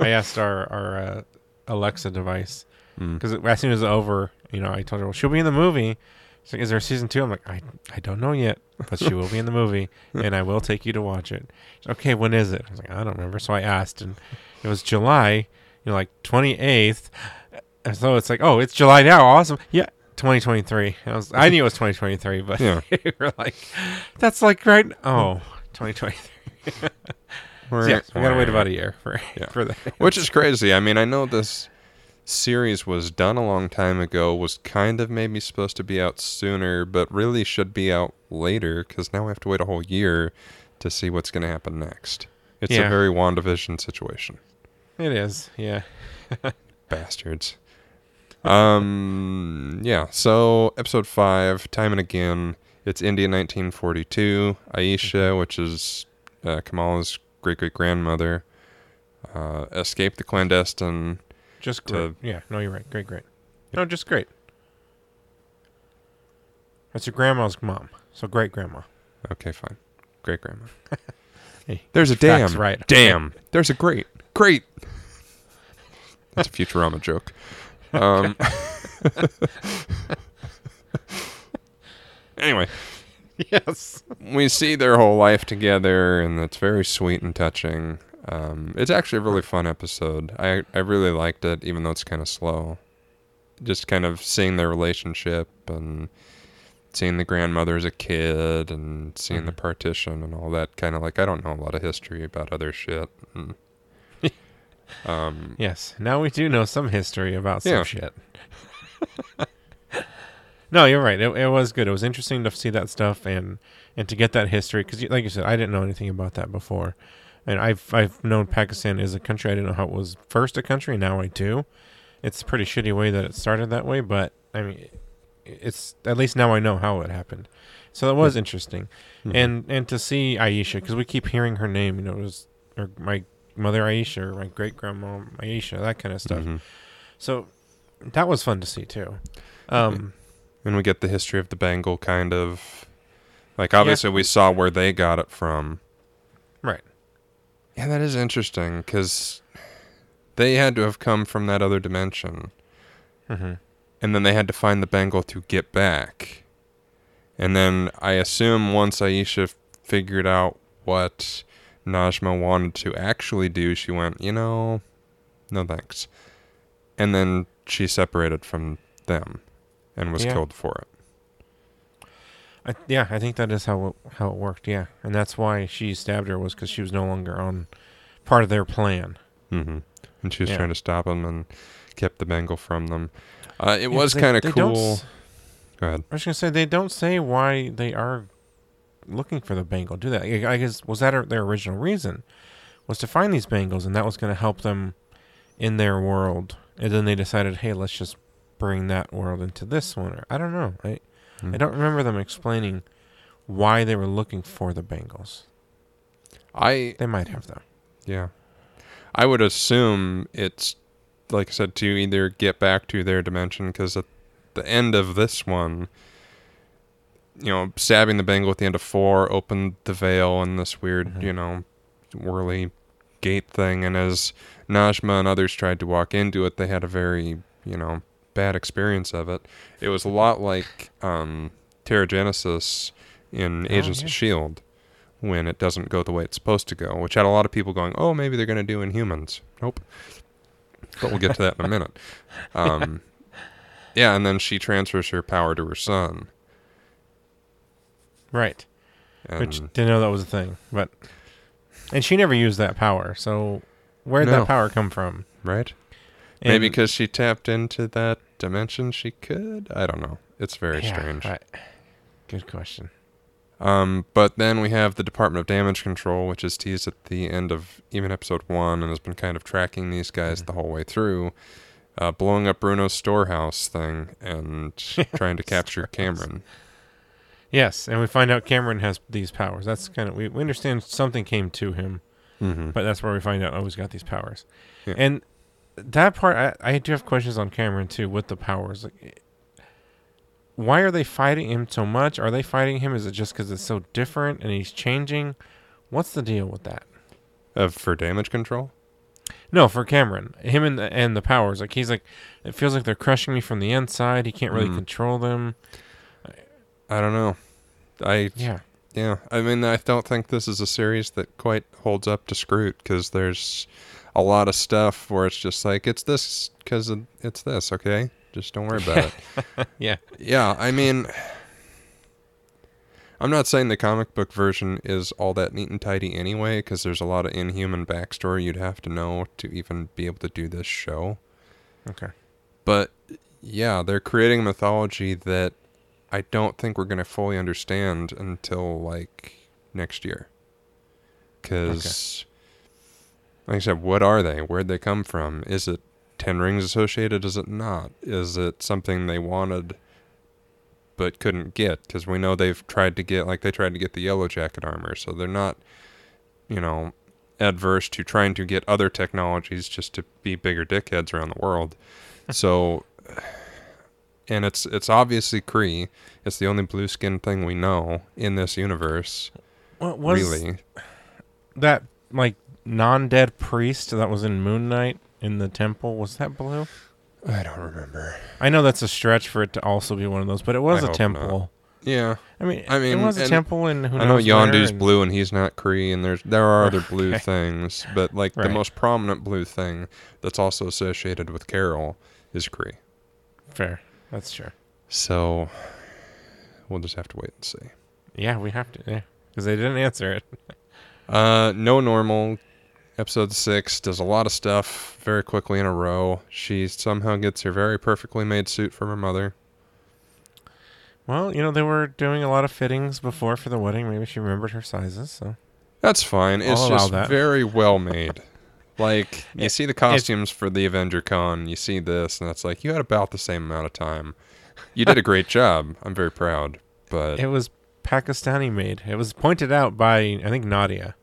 I asked our our uh, Alexa device Mm. because as soon as it's over, you know, I told her, well, she'll be in the movie. She's like, is there a season two? I'm like, I, I don't know yet, but she will be in the movie, and I will take you to watch it. She's, okay, when is it? I was like, I don't remember. So I asked, and it was July, you know, like 28th. And so it's like, oh, it's July now. Awesome. Yeah. 2023. And I was, I knew it was 2023, but Yeah. we were like, that's like right. Oh, 2023. So yeah, we gotta wait about a year for Yeah. for that. Which is crazy. I mean, I know this series was done a long time ago, was kind of maybe supposed to be out sooner, but really should be out later because now we have to wait a whole year to see what's going to happen next. It's a very WandaVision situation. It is, yeah. Bastards. Um, yeah, so episode five, time and again. It's India 1942. Aisha, which is uh, Kamala's great great grandmother, uh, escaped the clandestine Just To- great. yeah, no, you're right. Great, great. No, just great. That's your grandma's mom. So great grandma. Okay, fine. Great grandma. Hey, There's a damn. right. Damn. There's a great. Great. That's a Futurama joke. Um, anyway, yes. we see their whole life together, and it's very sweet and touching. Um, it's actually a really fun episode. I, I really liked it, even though it's kind of slow. Just kind of seeing their relationship and seeing the grandmother as a kid and seeing the Mhm. partition and all that kind of like I don't know a lot of history about other shit. And, um, Yes. Now we do know some history about some Yeah. shit. no, you're right. It, it was good. It was interesting to see that stuff and and to get that history because, like you said, I didn't know anything about that before. And I've I've known Pakistan is a country. I didn't know how it was first a country. Now I do. It's a pretty shitty way that it started that way, but I mean, it's at least now I know how it happened. So that was interesting, mhm. and and to see Aisha because we keep hearing her name. You know, it was or my mother Aisha or my great grandma Aisha, that kind of stuff. Mhm. So that was fun to see too. Um, and we get the history of the bangle kind of like obviously we saw where they got it from. Right. Yeah, that is interesting because they had to have come from that other dimension, hmm and then they had to find the bangle to get back. And then I assume once Aisha f- figured out what Najma wanted to actually do, she went, you know, no thanks. And then she separated from them and was Yeah. killed for it. I, yeah, I think that is how it, how it worked. Yeah, and that's why she stabbed her was because she was no longer on part of their plan. hmm And she was Yeah. trying to stop them and kept the bangle from them. Uh, it Yeah, was kind of cool. Go ahead. I was gonna say they don't say why they are looking for the bangle? Do that? I guess was that their original reason was to find these bangles, and that was going to help them in their world. And then they decided, hey, let's just bring that world into this one. Or, I don't know. I Hmm. I don't remember them explaining why they were looking for the bangles. I They might have though. yeah, I would assume it's like I said to either get back to their dimension because at the end of this one, you know, stabbing the bangle at the end of four opened the veil and this weird, Mhm. you know, whirly gate thing, and as Najma and others tried to walk into it, they had a very, you know, bad experience of it. It was a lot like um, Terrigenesis in Oh, Agents yeah. of Shield when it doesn't go the way it's supposed to go, which had a lot of people going, "Oh, maybe they're going to do Inhumans. Nope. But we'll get to that in a minute. Um, yeah, and then she transfers her power to her son, Right. and Which didn't know that was a thing, but and she never used that power. So where'd No. that power come from? right, maybe because she tapped into that dimension, she could. I don't know. It's very Yeah, strange. I- good question. Um, but then we have the Department of Damage Control, which is teased at the end of even episode one, and has been kind of tracking these guys Mhm. the whole way through, uh, blowing up Bruno's storehouse thing and trying to capture Kamran. Yes, and we find out Kamran has these powers. That's kind of we, we understand something came to him, Mm-hmm. but that's where we find out oh he's got these powers. Yeah. And that part I, I do have questions on Kamran too with the powers. Like, why are they fighting him so much? Are they fighting him? Is it just because it's so different and he's changing? What's the deal with that? Uh, for damage control. No, for Kamran, him and the, and the powers. Like he's like, it feels like they're crushing me from the inside. He can't really Mm. control them. I don't know. I Yeah, yeah. I mean, I don't think this is a series that quite holds up to Scroot because there's a lot of stuff where it's just like it's this because it's this. Okay, just don't worry about it. yeah, Yeah, I mean, I'm not saying the comic book version is all that neat and tidy anyway, because there's a lot of inhuman backstory you'd have to know to even be able to do this show. okay. But yeah, they're creating mythology that I don't think we're going to fully understand until like next year. Because, like I said, what are they? Where'd they come from? Is it Ten Rings associated? Is it not? Is it something they wanted but couldn't get? Because we know they've tried to get, like, they tried to get the Yellow Jacket armor, so they're not, you know, adverse to trying to get other technologies just to be bigger dickheads around the world. so, and it's it's obviously Kree. It's the only blue skin thing we know in this universe. What was really, that like non-dead priest that was in Moon Knight in the temple? Was that blue? I don't remember. I know that's a stretch for it to also be one of those, but it was I a temple. Yeah, I mean, I mean, it was a temple, and who I know Yondu's and- blue and he's not Kree, and there's there are other blue Okay. things, but like the most prominent blue thing that's also associated with Carol is Kree. Fair, that's true. So we'll just have to wait and see. Yeah, we have to, yeah, because they didn't answer it. Uh, no normal. Episode six does a lot of stuff very quickly in a row. She somehow gets her very perfectly made suit from her mother. Well, you know, they were doing a lot of fittings before for the wedding. Maybe she remembered her sizes. So That's fine. It's I'll allow just that. very well made. Like you It- see the costumes for the Avenger Con, you see this, and that's like you had about the same amount of time. You did a great job. I'm very proud. But it was Pakistani made. It was pointed out by I think Nadia.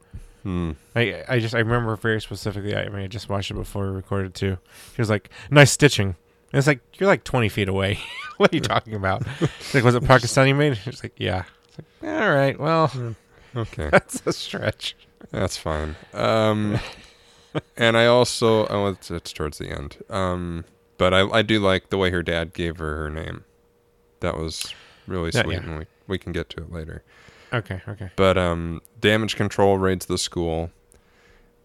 hmm, I I just I remember very specifically. I mean, I just watched it before we recorded too. She was like, "Nice stitching." And it's like you're like 20 feet away. what are you talking about? Like, was it Pakistani made? She's like, "Yeah." It's like, all right. Well, okay, that's a stretch. that's fine. Um, and I also oh, it's, it's towards the end. Um, but I I do like the way her dad gave her her name. That was really sweet, yeah. and we we can get to it later. Okay. Okay. But um, damage control raids the school,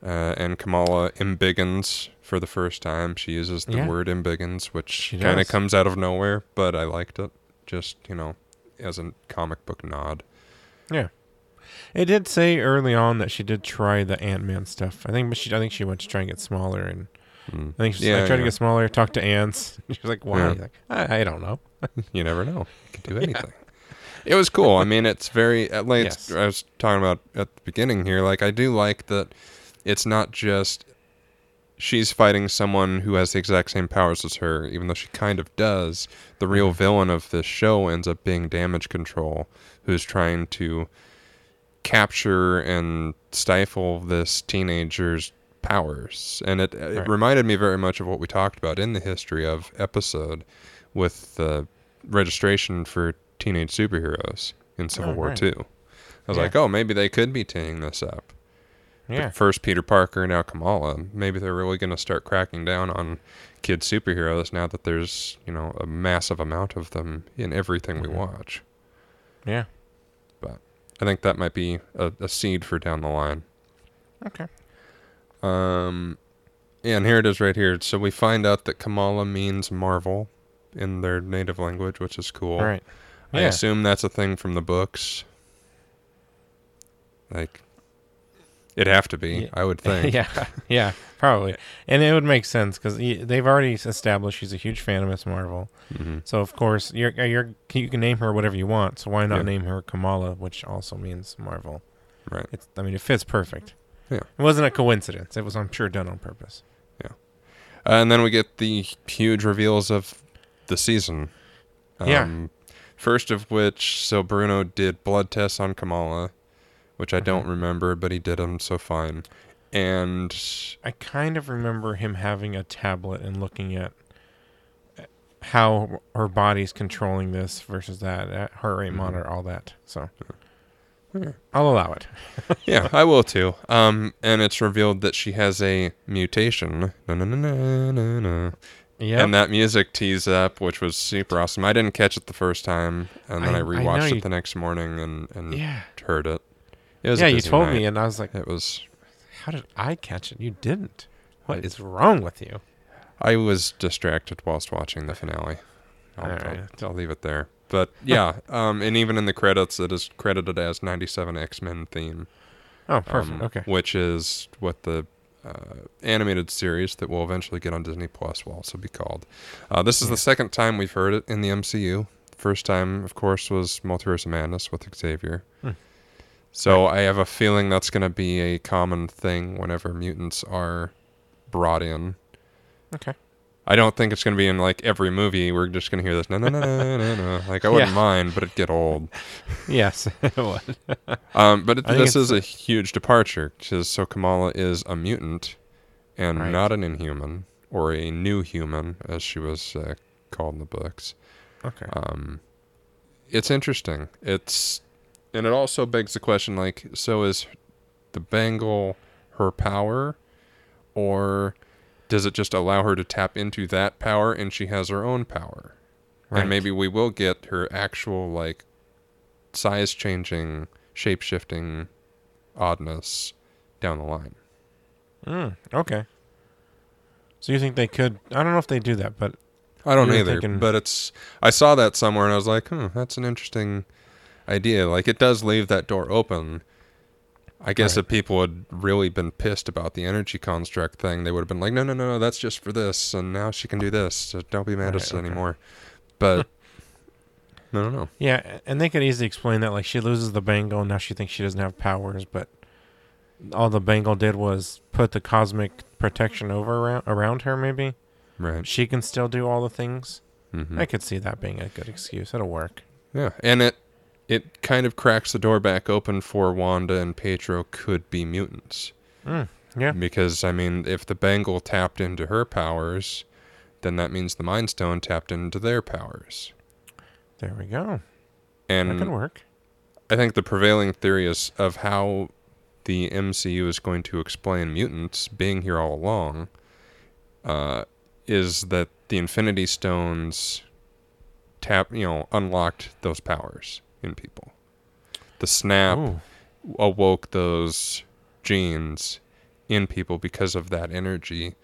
uh, and Kamala embiggens for the first time. She uses the Yeah. word embiggens, which kind of comes out of nowhere, but I liked it. Just you know, as a comic book nod. It did say early on that she did try the Ant Man stuff. I think, but she I think she went to try and get smaller, and Mm. I think she's Yeah, like, tried to get smaller. Talk to ants. She was like, "Why?" Yeah. Like, I, I don't know. You never know. You can do Yeah. anything. it was cool. I mean, it's very at least Yes. I was talking about at the beginning here. Like, I do like that it's not just she's fighting someone who has the exact same powers as her, even though she kind of does. The real villain of this show ends up being Damage Control, who's trying to capture and stifle this teenager's powers. And it, it Right. reminded me very much of what we talked about in the history of episode with the registration for teenage superheroes in Civil Oh, War right. II. I was Yeah. like, oh, maybe they could be teeing this up. Yeah. But first Peter Parker, now Kamala. Maybe they're really going to start cracking down on kid superheroes now that there's, you know, a massive amount of them in everything we Mhm. watch. Yeah. I think that might be a, a seed for down the line. Okay. Um, yeah, and here it is right here. So we find out that Kamala means Marvel in their native language, which is cool. All right. I Yeah. assume that's a thing from the books. Like, it'd have to be, Yeah. I would think. yeah, yeah, probably, and it would make sense because they've already established she's a huge fan of Miss Marvel. hmm So of course, you're, you're you can name her whatever you want. So why not Yeah. name her Kamala, which also means Marvel? Right. It's, I mean, it fits perfect. Yeah. It wasn't a coincidence. It was, I'm sure, done on purpose. Uh, and then we get the huge reveals of the season. Yeah. First of which, so Bruno did blood tests on Kamala, which I don't remember, but he did them, so fine. And I kind of remember him having a tablet and looking at uh, how her body's controlling this versus that uh, heart rate Mhm. monitor, all that. So Yeah. I'll allow it. yeah, I will too. Um, and it's revealed that she has a mutation. Na, na, na. And that music tees up, which was super awesome. I didn't catch it the first time, and then I, I- I rewatched you- it the next morning and, and yeah. heard it. It was Yeah, you told night. me, and I was like, It was. how did I catch it? You didn't. What I- is wrong with you? I was distracted whilst watching the finale. I'll, All I'll- I'll leave it there. But yeah, um, and even in the credits, it is credited as 97 X Men theme. Oh, perfect. um, okay. Which is what the uh, animated series that will eventually get on Disney Plus will also be called. Uh, this is Yeah. the second time we've heard it in the MCU. First time, of course, was Multiverse of Madness with Xavier. Hmm. So I have a feeling that's going to be a common thing whenever mutants are brought in. Okay. I don't think it's going to be in like every movie. We're just going to hear this no no no no no no. Like I wouldn't Yeah. mind, but it'd get old. Yes, it would. Um, but it, this is a huge departure because so Kamala is a mutant and Right. not an inhuman or a new human, as she was uh, called in the books. Okay. Um, it's interesting. It's and it also begs the question: like, so is the bangle her power, or does it just allow her to tap into that power and she has her own power? Right. And maybe we will get her actual like size changing, shape shifting oddness down the line. Mm, okay. So you think they could? I don't know if they do that, but I don't either, thinking- but it's I saw that somewhere and I was like, hmm, that's an interesting idea. Like it does leave that door open. I guess Right. if people had really been pissed about the energy construct thing, they would have been like, no, no, no, no, that's just for this, and now she can do this. So don't be mad at Right, us okay. anymore. But I don't know. yeah, and they could easily explain that like she loses the bangle, and now she thinks she doesn't have powers, but all the bangle did was put the cosmic protection over around, around her. Maybe Right. she can still do all the things. hmm I could see that being a good excuse. It'll work. Yeah, and it it kind of cracks the door back open for Wanda and Pietro could be mutants. Mm, yeah. Because I mean, if the bangle tapped into her powers, then that means the Mind Stone tapped into their powers. There we go. that could And work. I think the prevailing theory is of how the MCU is going to explain mutants being here all along uh, is that the Infinity Stones tap, you know, unlocked those powers in people. The snap Ooh. awoke those genes in people because of that energy,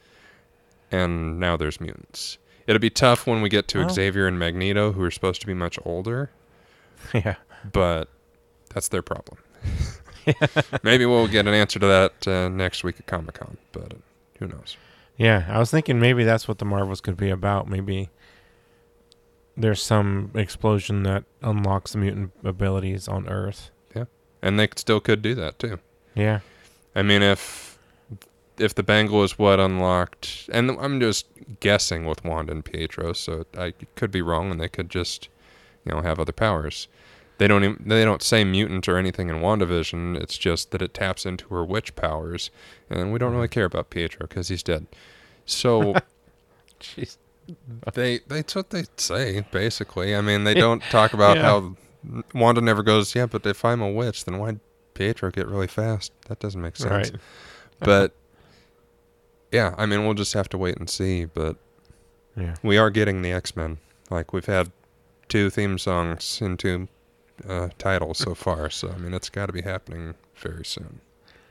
and now there's mutants. It'll be tough when we get to Well- Xavier and Magneto, who are supposed to be much older, yeah. but that's their problem. Maybe we'll get an answer to that uh, next week at Comic Con, but who knows? Yeah, I was thinking maybe that's what the Marvels could be about. Maybe there's some explosion that unlocks the mutant abilities on Earth. Yeah, and they still could do that too. Yeah. I mean, if if the bangle is what unlocked, and I'm just guessing with Wanda and Pietro, so I could be wrong, and they could just, you know, have other powers. They don't even, they don't say mutant or anything in WandaVision. It's just that it taps into her witch powers, and we don't really care about Pietro because he's dead. So Jeez. They that's what they say basically. I mean, they don't talk about Yeah. how Wanda never goes. Yeah, but if I'm a witch, then why'd Pietro get really fast? That doesn't make sense Right. but yeah, I mean, we'll just have to wait and see. But Yeah. we are getting the X Men. Like we've had two theme songs and two uh, titles so far. So I mean, it's got to be happening very soon.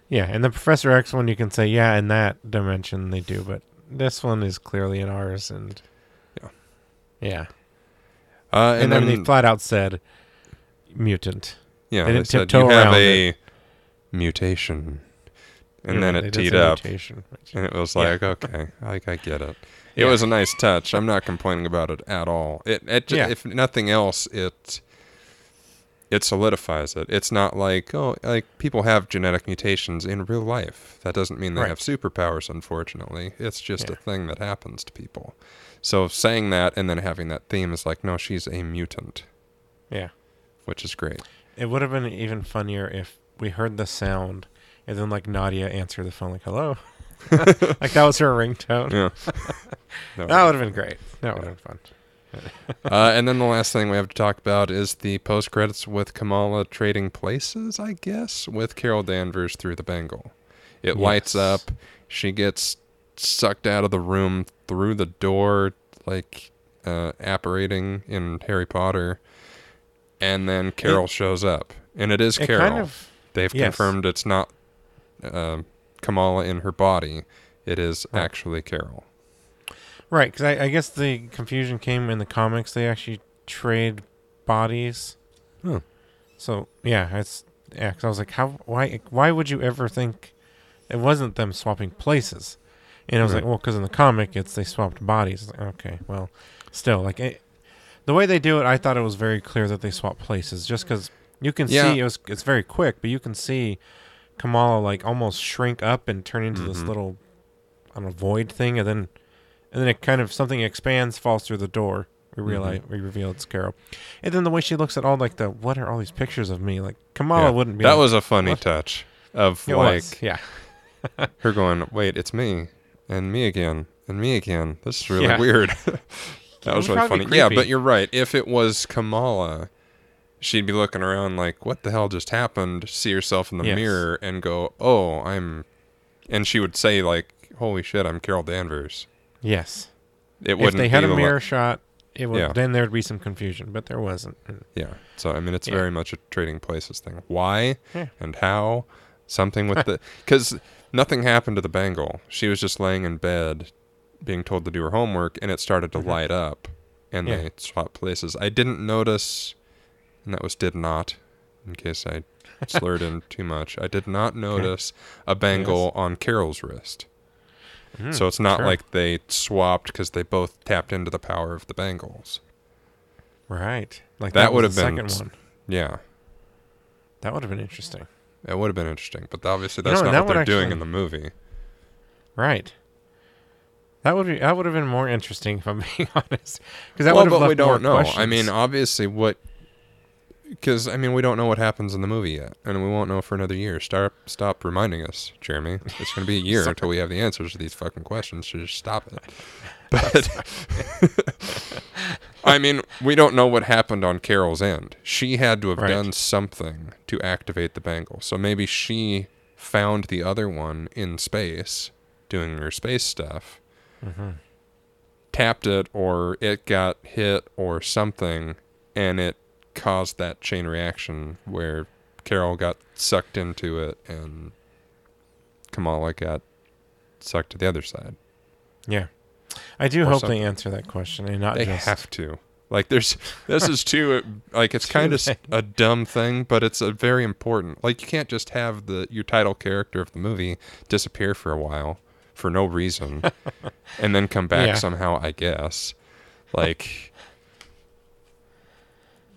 Yeah, and the Professor X one, you can say, yeah, in that dimension they do, but this one is clearly in ours, and Yeah. yeah, Uh, and, and, then then they flat out said mutant. yeah, they they, didn't said tiptoe you have around a mutation, and Yeah, then it teed up, mutation, and it was Yeah. like, okay, like I get it. It Yeah. was a nice touch. I'm not complaining about it at all. It, it ju- Yeah. if nothing else, it it solidifies it. It's not like oh, like people have genetic mutations in real life. That doesn't mean they Right. have superpowers. Unfortunately, it's just a thing that happens to people. So saying that and then having that theme is like, no, she's a mutant, yeah. which is great. It would have been even funnier if we heard the sound and then like Nadia answered the phone like hello, like that was her ringtone. Yeah. That would have been great. That would have been fun. Uh, and then the last thing we have to talk about is the post credits with Kamala trading places, I guess, with Carol Danvers through the bangle. It lights up. She gets sucked out of the room through the door, like uh, apparating in Harry Potter. And then Carol shows up. And it is It Carol. kind of They've yes. confirmed it's not uh, Kamala in her body, it is actually Carol. Right because I, I guess the confusion came in the comics. They actually trade bodies. Hmm. So yeah, it's yeah. 'cause I was like, how? Why? Why would you ever think it wasn't them swapping places? And I was Right. like, well, because in the comic, it's they swapped bodies. Like, okay, well, still, like it, the way they do it, I thought it was very clear that they swapped places. Just because you can Yeah. see it was, it's very quick, but you can see Kamala like almost shrink up and turn into this Mhm. little, I don't know, void thing, and then, and then it kind of something expands, falls through the door. We mm-hmm. realize we reveal it's Carol, and then the way she looks at all like the what are all these pictures of me? Like Kamala Yeah. wouldn't be. That like, was a funny what? touch of It like was, yeah. her going, "Wait, it's me and me again and me again. This is really Yeah. weird." that was really funny. Yeah, but you're right. If it was Kamala, she'd be looking around like, "What the hell just happened?" See herself in the Yes. mirror and go, "Oh, I'm," and she would say like, "Holy shit, I'm Carol Danvers." Yes. It if wouldn't they had a mirror shot, it would Yeah. then there'd be some confusion, but there wasn't. Yeah. So I mean, it's Yeah. very much a trading places thing. Why Yeah. and how? Something with the because nothing happened to the bangle. She was just laying in bed, being told to do her homework, and it started to Mhm. light up, and they swapped places. I didn't notice, and that was did not, in case I slurred in too much. I did not notice a bangle on Carol's wrist. Mm, so it's not sure. like they swapped because they both tapped into the power of the bangles. right. Like That that, would have been second one. Yeah. That would have been interesting. It would have been interesting, but obviously You that's know, not that what they're would doing actually- in the movie. Right. That would be that would have been more interesting if I'm being honest, because that well, would have but left we don't more know. questions. I mean, obviously, what? Because I mean, we don't know what happens in the movie yet, and we won't know for another year. Stop, stop reminding us, Jeremy. It's going to be a year until we have the answers to these fucking questions. So just stop it. But I mean, we don't know what happened on Carol's end. She had to have Right. done something to activate the bangle. So maybe she found the other one in space doing her space stuff Mhm. tapped it or it got hit or something and it caused that chain reaction where Carol got sucked into it and Kamala got sucked to the other side. yeah, I do Or hope something. they answer that question and not they just have to. Like there's this is too like it's kind of a dumb thing, but it's a very important. Like you can't just have the your title character of the movie disappear for a while for no reason and then come back Yeah. somehow, I guess. Like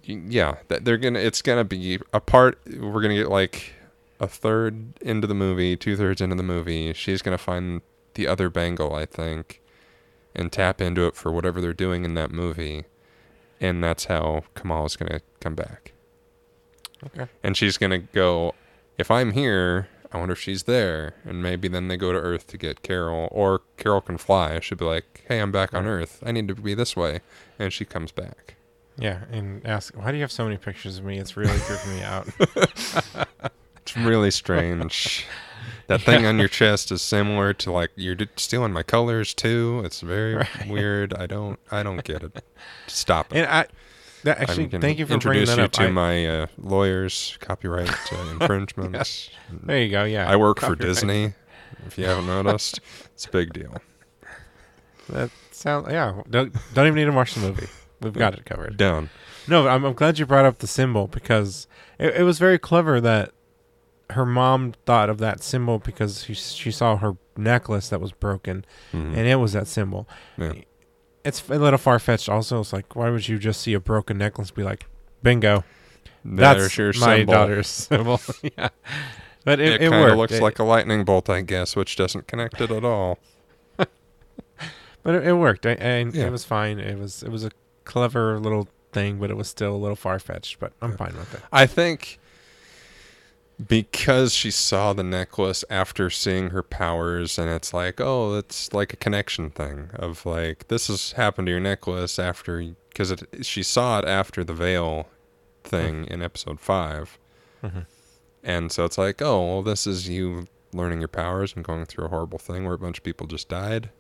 yeah, that they're gonna. It's gonna be a part. We're gonna get like a third into the movie, two thirds into the movie. She's gonna find the other bangle, I think, and tap into it for whatever they're doing in that movie, and that's how Kamal is gonna come back. Okay. And she's gonna go. If I'm here, I wonder if she's there, and maybe then they go to Earth to get Carol, or Carol can fly. She'll be like, "Hey, I'm back on Earth. I need to be this way," and she comes back. Yeah, and ask why do you have so many pictures of me? It's really creeping me out. It's really strange. That thing on your chest is similar to like you're d- stealing my colors too. It's very Right. weird. I don't I don't get it. Stop it. And I that actually thank you for bringing introduce that you up. to I- my uh, lawyers, copyright uh, infringements. there you go. Yeah, I work for Disney. If you haven't noticed, it's a big deal. That sounds yeah. Don't don't even need to watch the movie. We've got it covered. Done. No, I'm, I'm glad you brought up the symbol because it, it was very clever that her mom thought of that symbol because she she saw her necklace that was broken Mhm. and it was that symbol. Yeah. It's a little far fetched. Also, it's like why would you just see a broken necklace and be like, bingo, There's that's your my symbol. daughter's symbol. yeah, but it, It, it, kind of looks It- like a lightning bolt, I guess, which doesn't connect it at all. but it, it worked. I, and Yeah. it was fine. It was it was a clever little thing, but it was still a little far fetched. But I'm Yeah. fine with it. I think because she saw the necklace after seeing her powers, and it's like, oh, it's like a connection thing of like this has happened to your necklace after because it she saw it after the veil thing in episode 5 Mhm. and so it's like, oh, well, this is you learning your powers and going through a horrible thing where a bunch of people just died.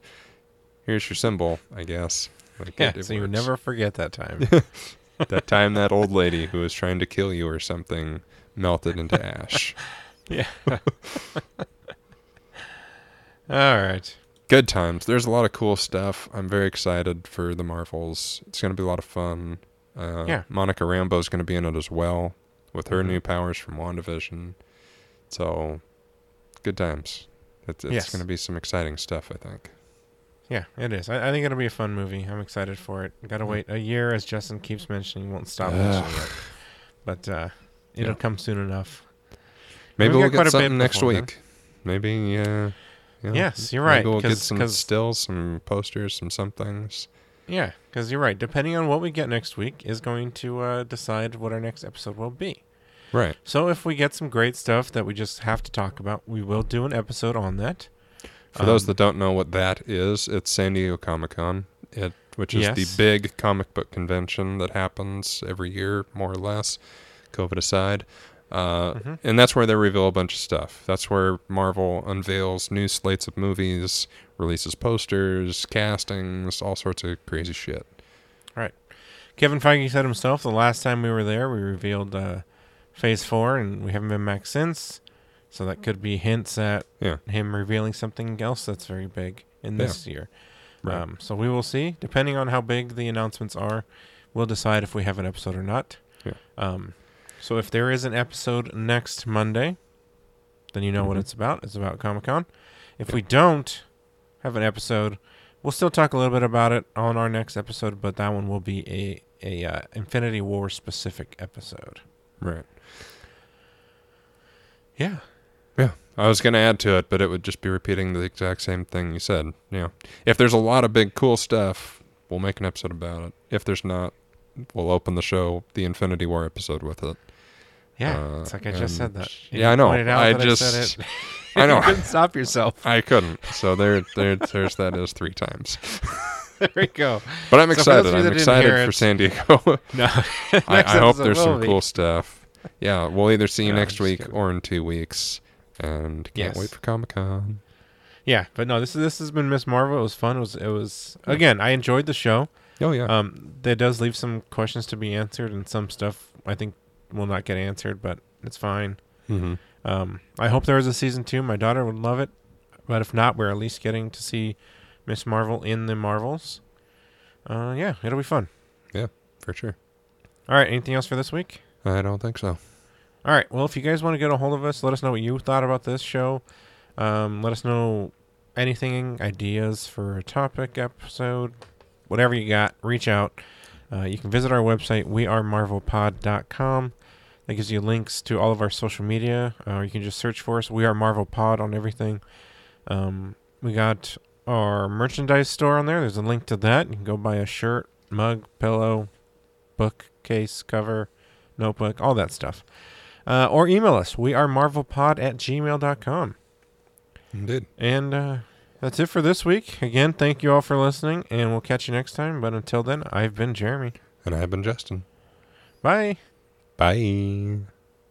Here's your symbol, I guess. Like, Yeah, it- it so you never forget that time. that time that old lady who was trying to kill you or something melted into ash. yeah. All right. Good times. There's a lot of cool stuff. I'm very excited for the Marvels. It's going to be a lot of fun. Uh, Yeah. Monica Rambeau's going to be in it as well with her Mhm. new powers from WandaVision. So, good times. It's, it's Yes. going to be some exciting stuff, I think. Yeah, it is. I, I think it'll be a fun movie. I'm excited for it. Got to Mhm. wait a year, as Justin keeps mentioning. Won't stop mentioning it, but uh, it'll Yeah. come soon enough. Maybe we'll get something next before then. week. Maybe, uh, yeah. Yes, you're right, Maybe we'll get some stills, some posters, some some things. Yeah, because you're right. Depending on what we get next week is going to uh, decide what our next episode will be. Right. So if we get some great stuff that we just have to talk about, we will do an episode on that. For those Um, that don't know what that is, it's San Diego Comic Con, it which is the big comic book convention that happens every year, more or less, COVID aside. Uh, Mhm. And that's where they reveal a bunch of stuff. That's where Marvel unveils new slates of movies, releases posters, castings, all sorts of crazy shit. All right. Kevin Feige said himself the last time we were there, we revealed uh, Phase Four, and we haven't been back since. So that could be hints at Yeah. him revealing something else that's very big in Yeah. this year. Right. Um, so we will see. Depending on how big the announcements are, we'll decide if we have an episode or not. Yeah. Um, so if there is an episode next Monday, then you know what Mhm. it's about. It's about Comic Con. If Yeah. we don't have an episode, we'll still talk a little bit about it on our next episode, but that one will be a a uh, Infinity War specific episode. Right. Yeah. Yeah. I was going to add to it, but it would just be repeating the exact same thing you said. Yeah. If there's a lot of big, cool stuff, we'll make an episode about it. If there's not, we'll open the show, the Infinity War episode with it. Yeah. Uh, it's like I just said that. yeah, I know. I just- I, said it. I know. you couldn't stop yourself. I couldn't. So there, there, there's that is three times. there we go. But I'm So excited. I'm excited for it- San Diego. No. I, I hope there's some cool stuff. Yeah, we'll either see you No, next week kidding. or in two weeks. And can't Yes. wait for Comic Con. Yeah, but no, this is this has been Miss Marvel. It was fun. It was it was again. I enjoyed the show. Oh yeah. Um, there does leave some questions to be answered, and some stuff I think will not get answered, but it's fine. mm-hmm. Um, I hope there is a season two. My daughter would love it, but if not, we're at least getting to see Miss Marvel in the Marvels. Uh, yeah, it'll be fun. Yeah, for sure. All right, anything else for this week? I don't think so. All right. Well, if you guys want to get a hold of us, let us know what you thought about this show. Um, let us know anything, ideas for a topic, episode, whatever you got. Reach out. Uh, you can visit our website, wearemarvelpod.com. That gives you links to all of our social media. Uh, you can just search for us. We are Marvel Pod on everything. Um, we got our merchandise store on there. There's a link to that. You can go buy a shirt, mug, pillow, bookcase, cover, notebook, all that stuff. Uh, or email us. We are marvelpod at gmail.com. Indeed. And uh, that's it for this week. Again, thank you all for listening, and we'll catch you next time. But until then, I've been Jeremy. And I've been Justin. Bye. Bye.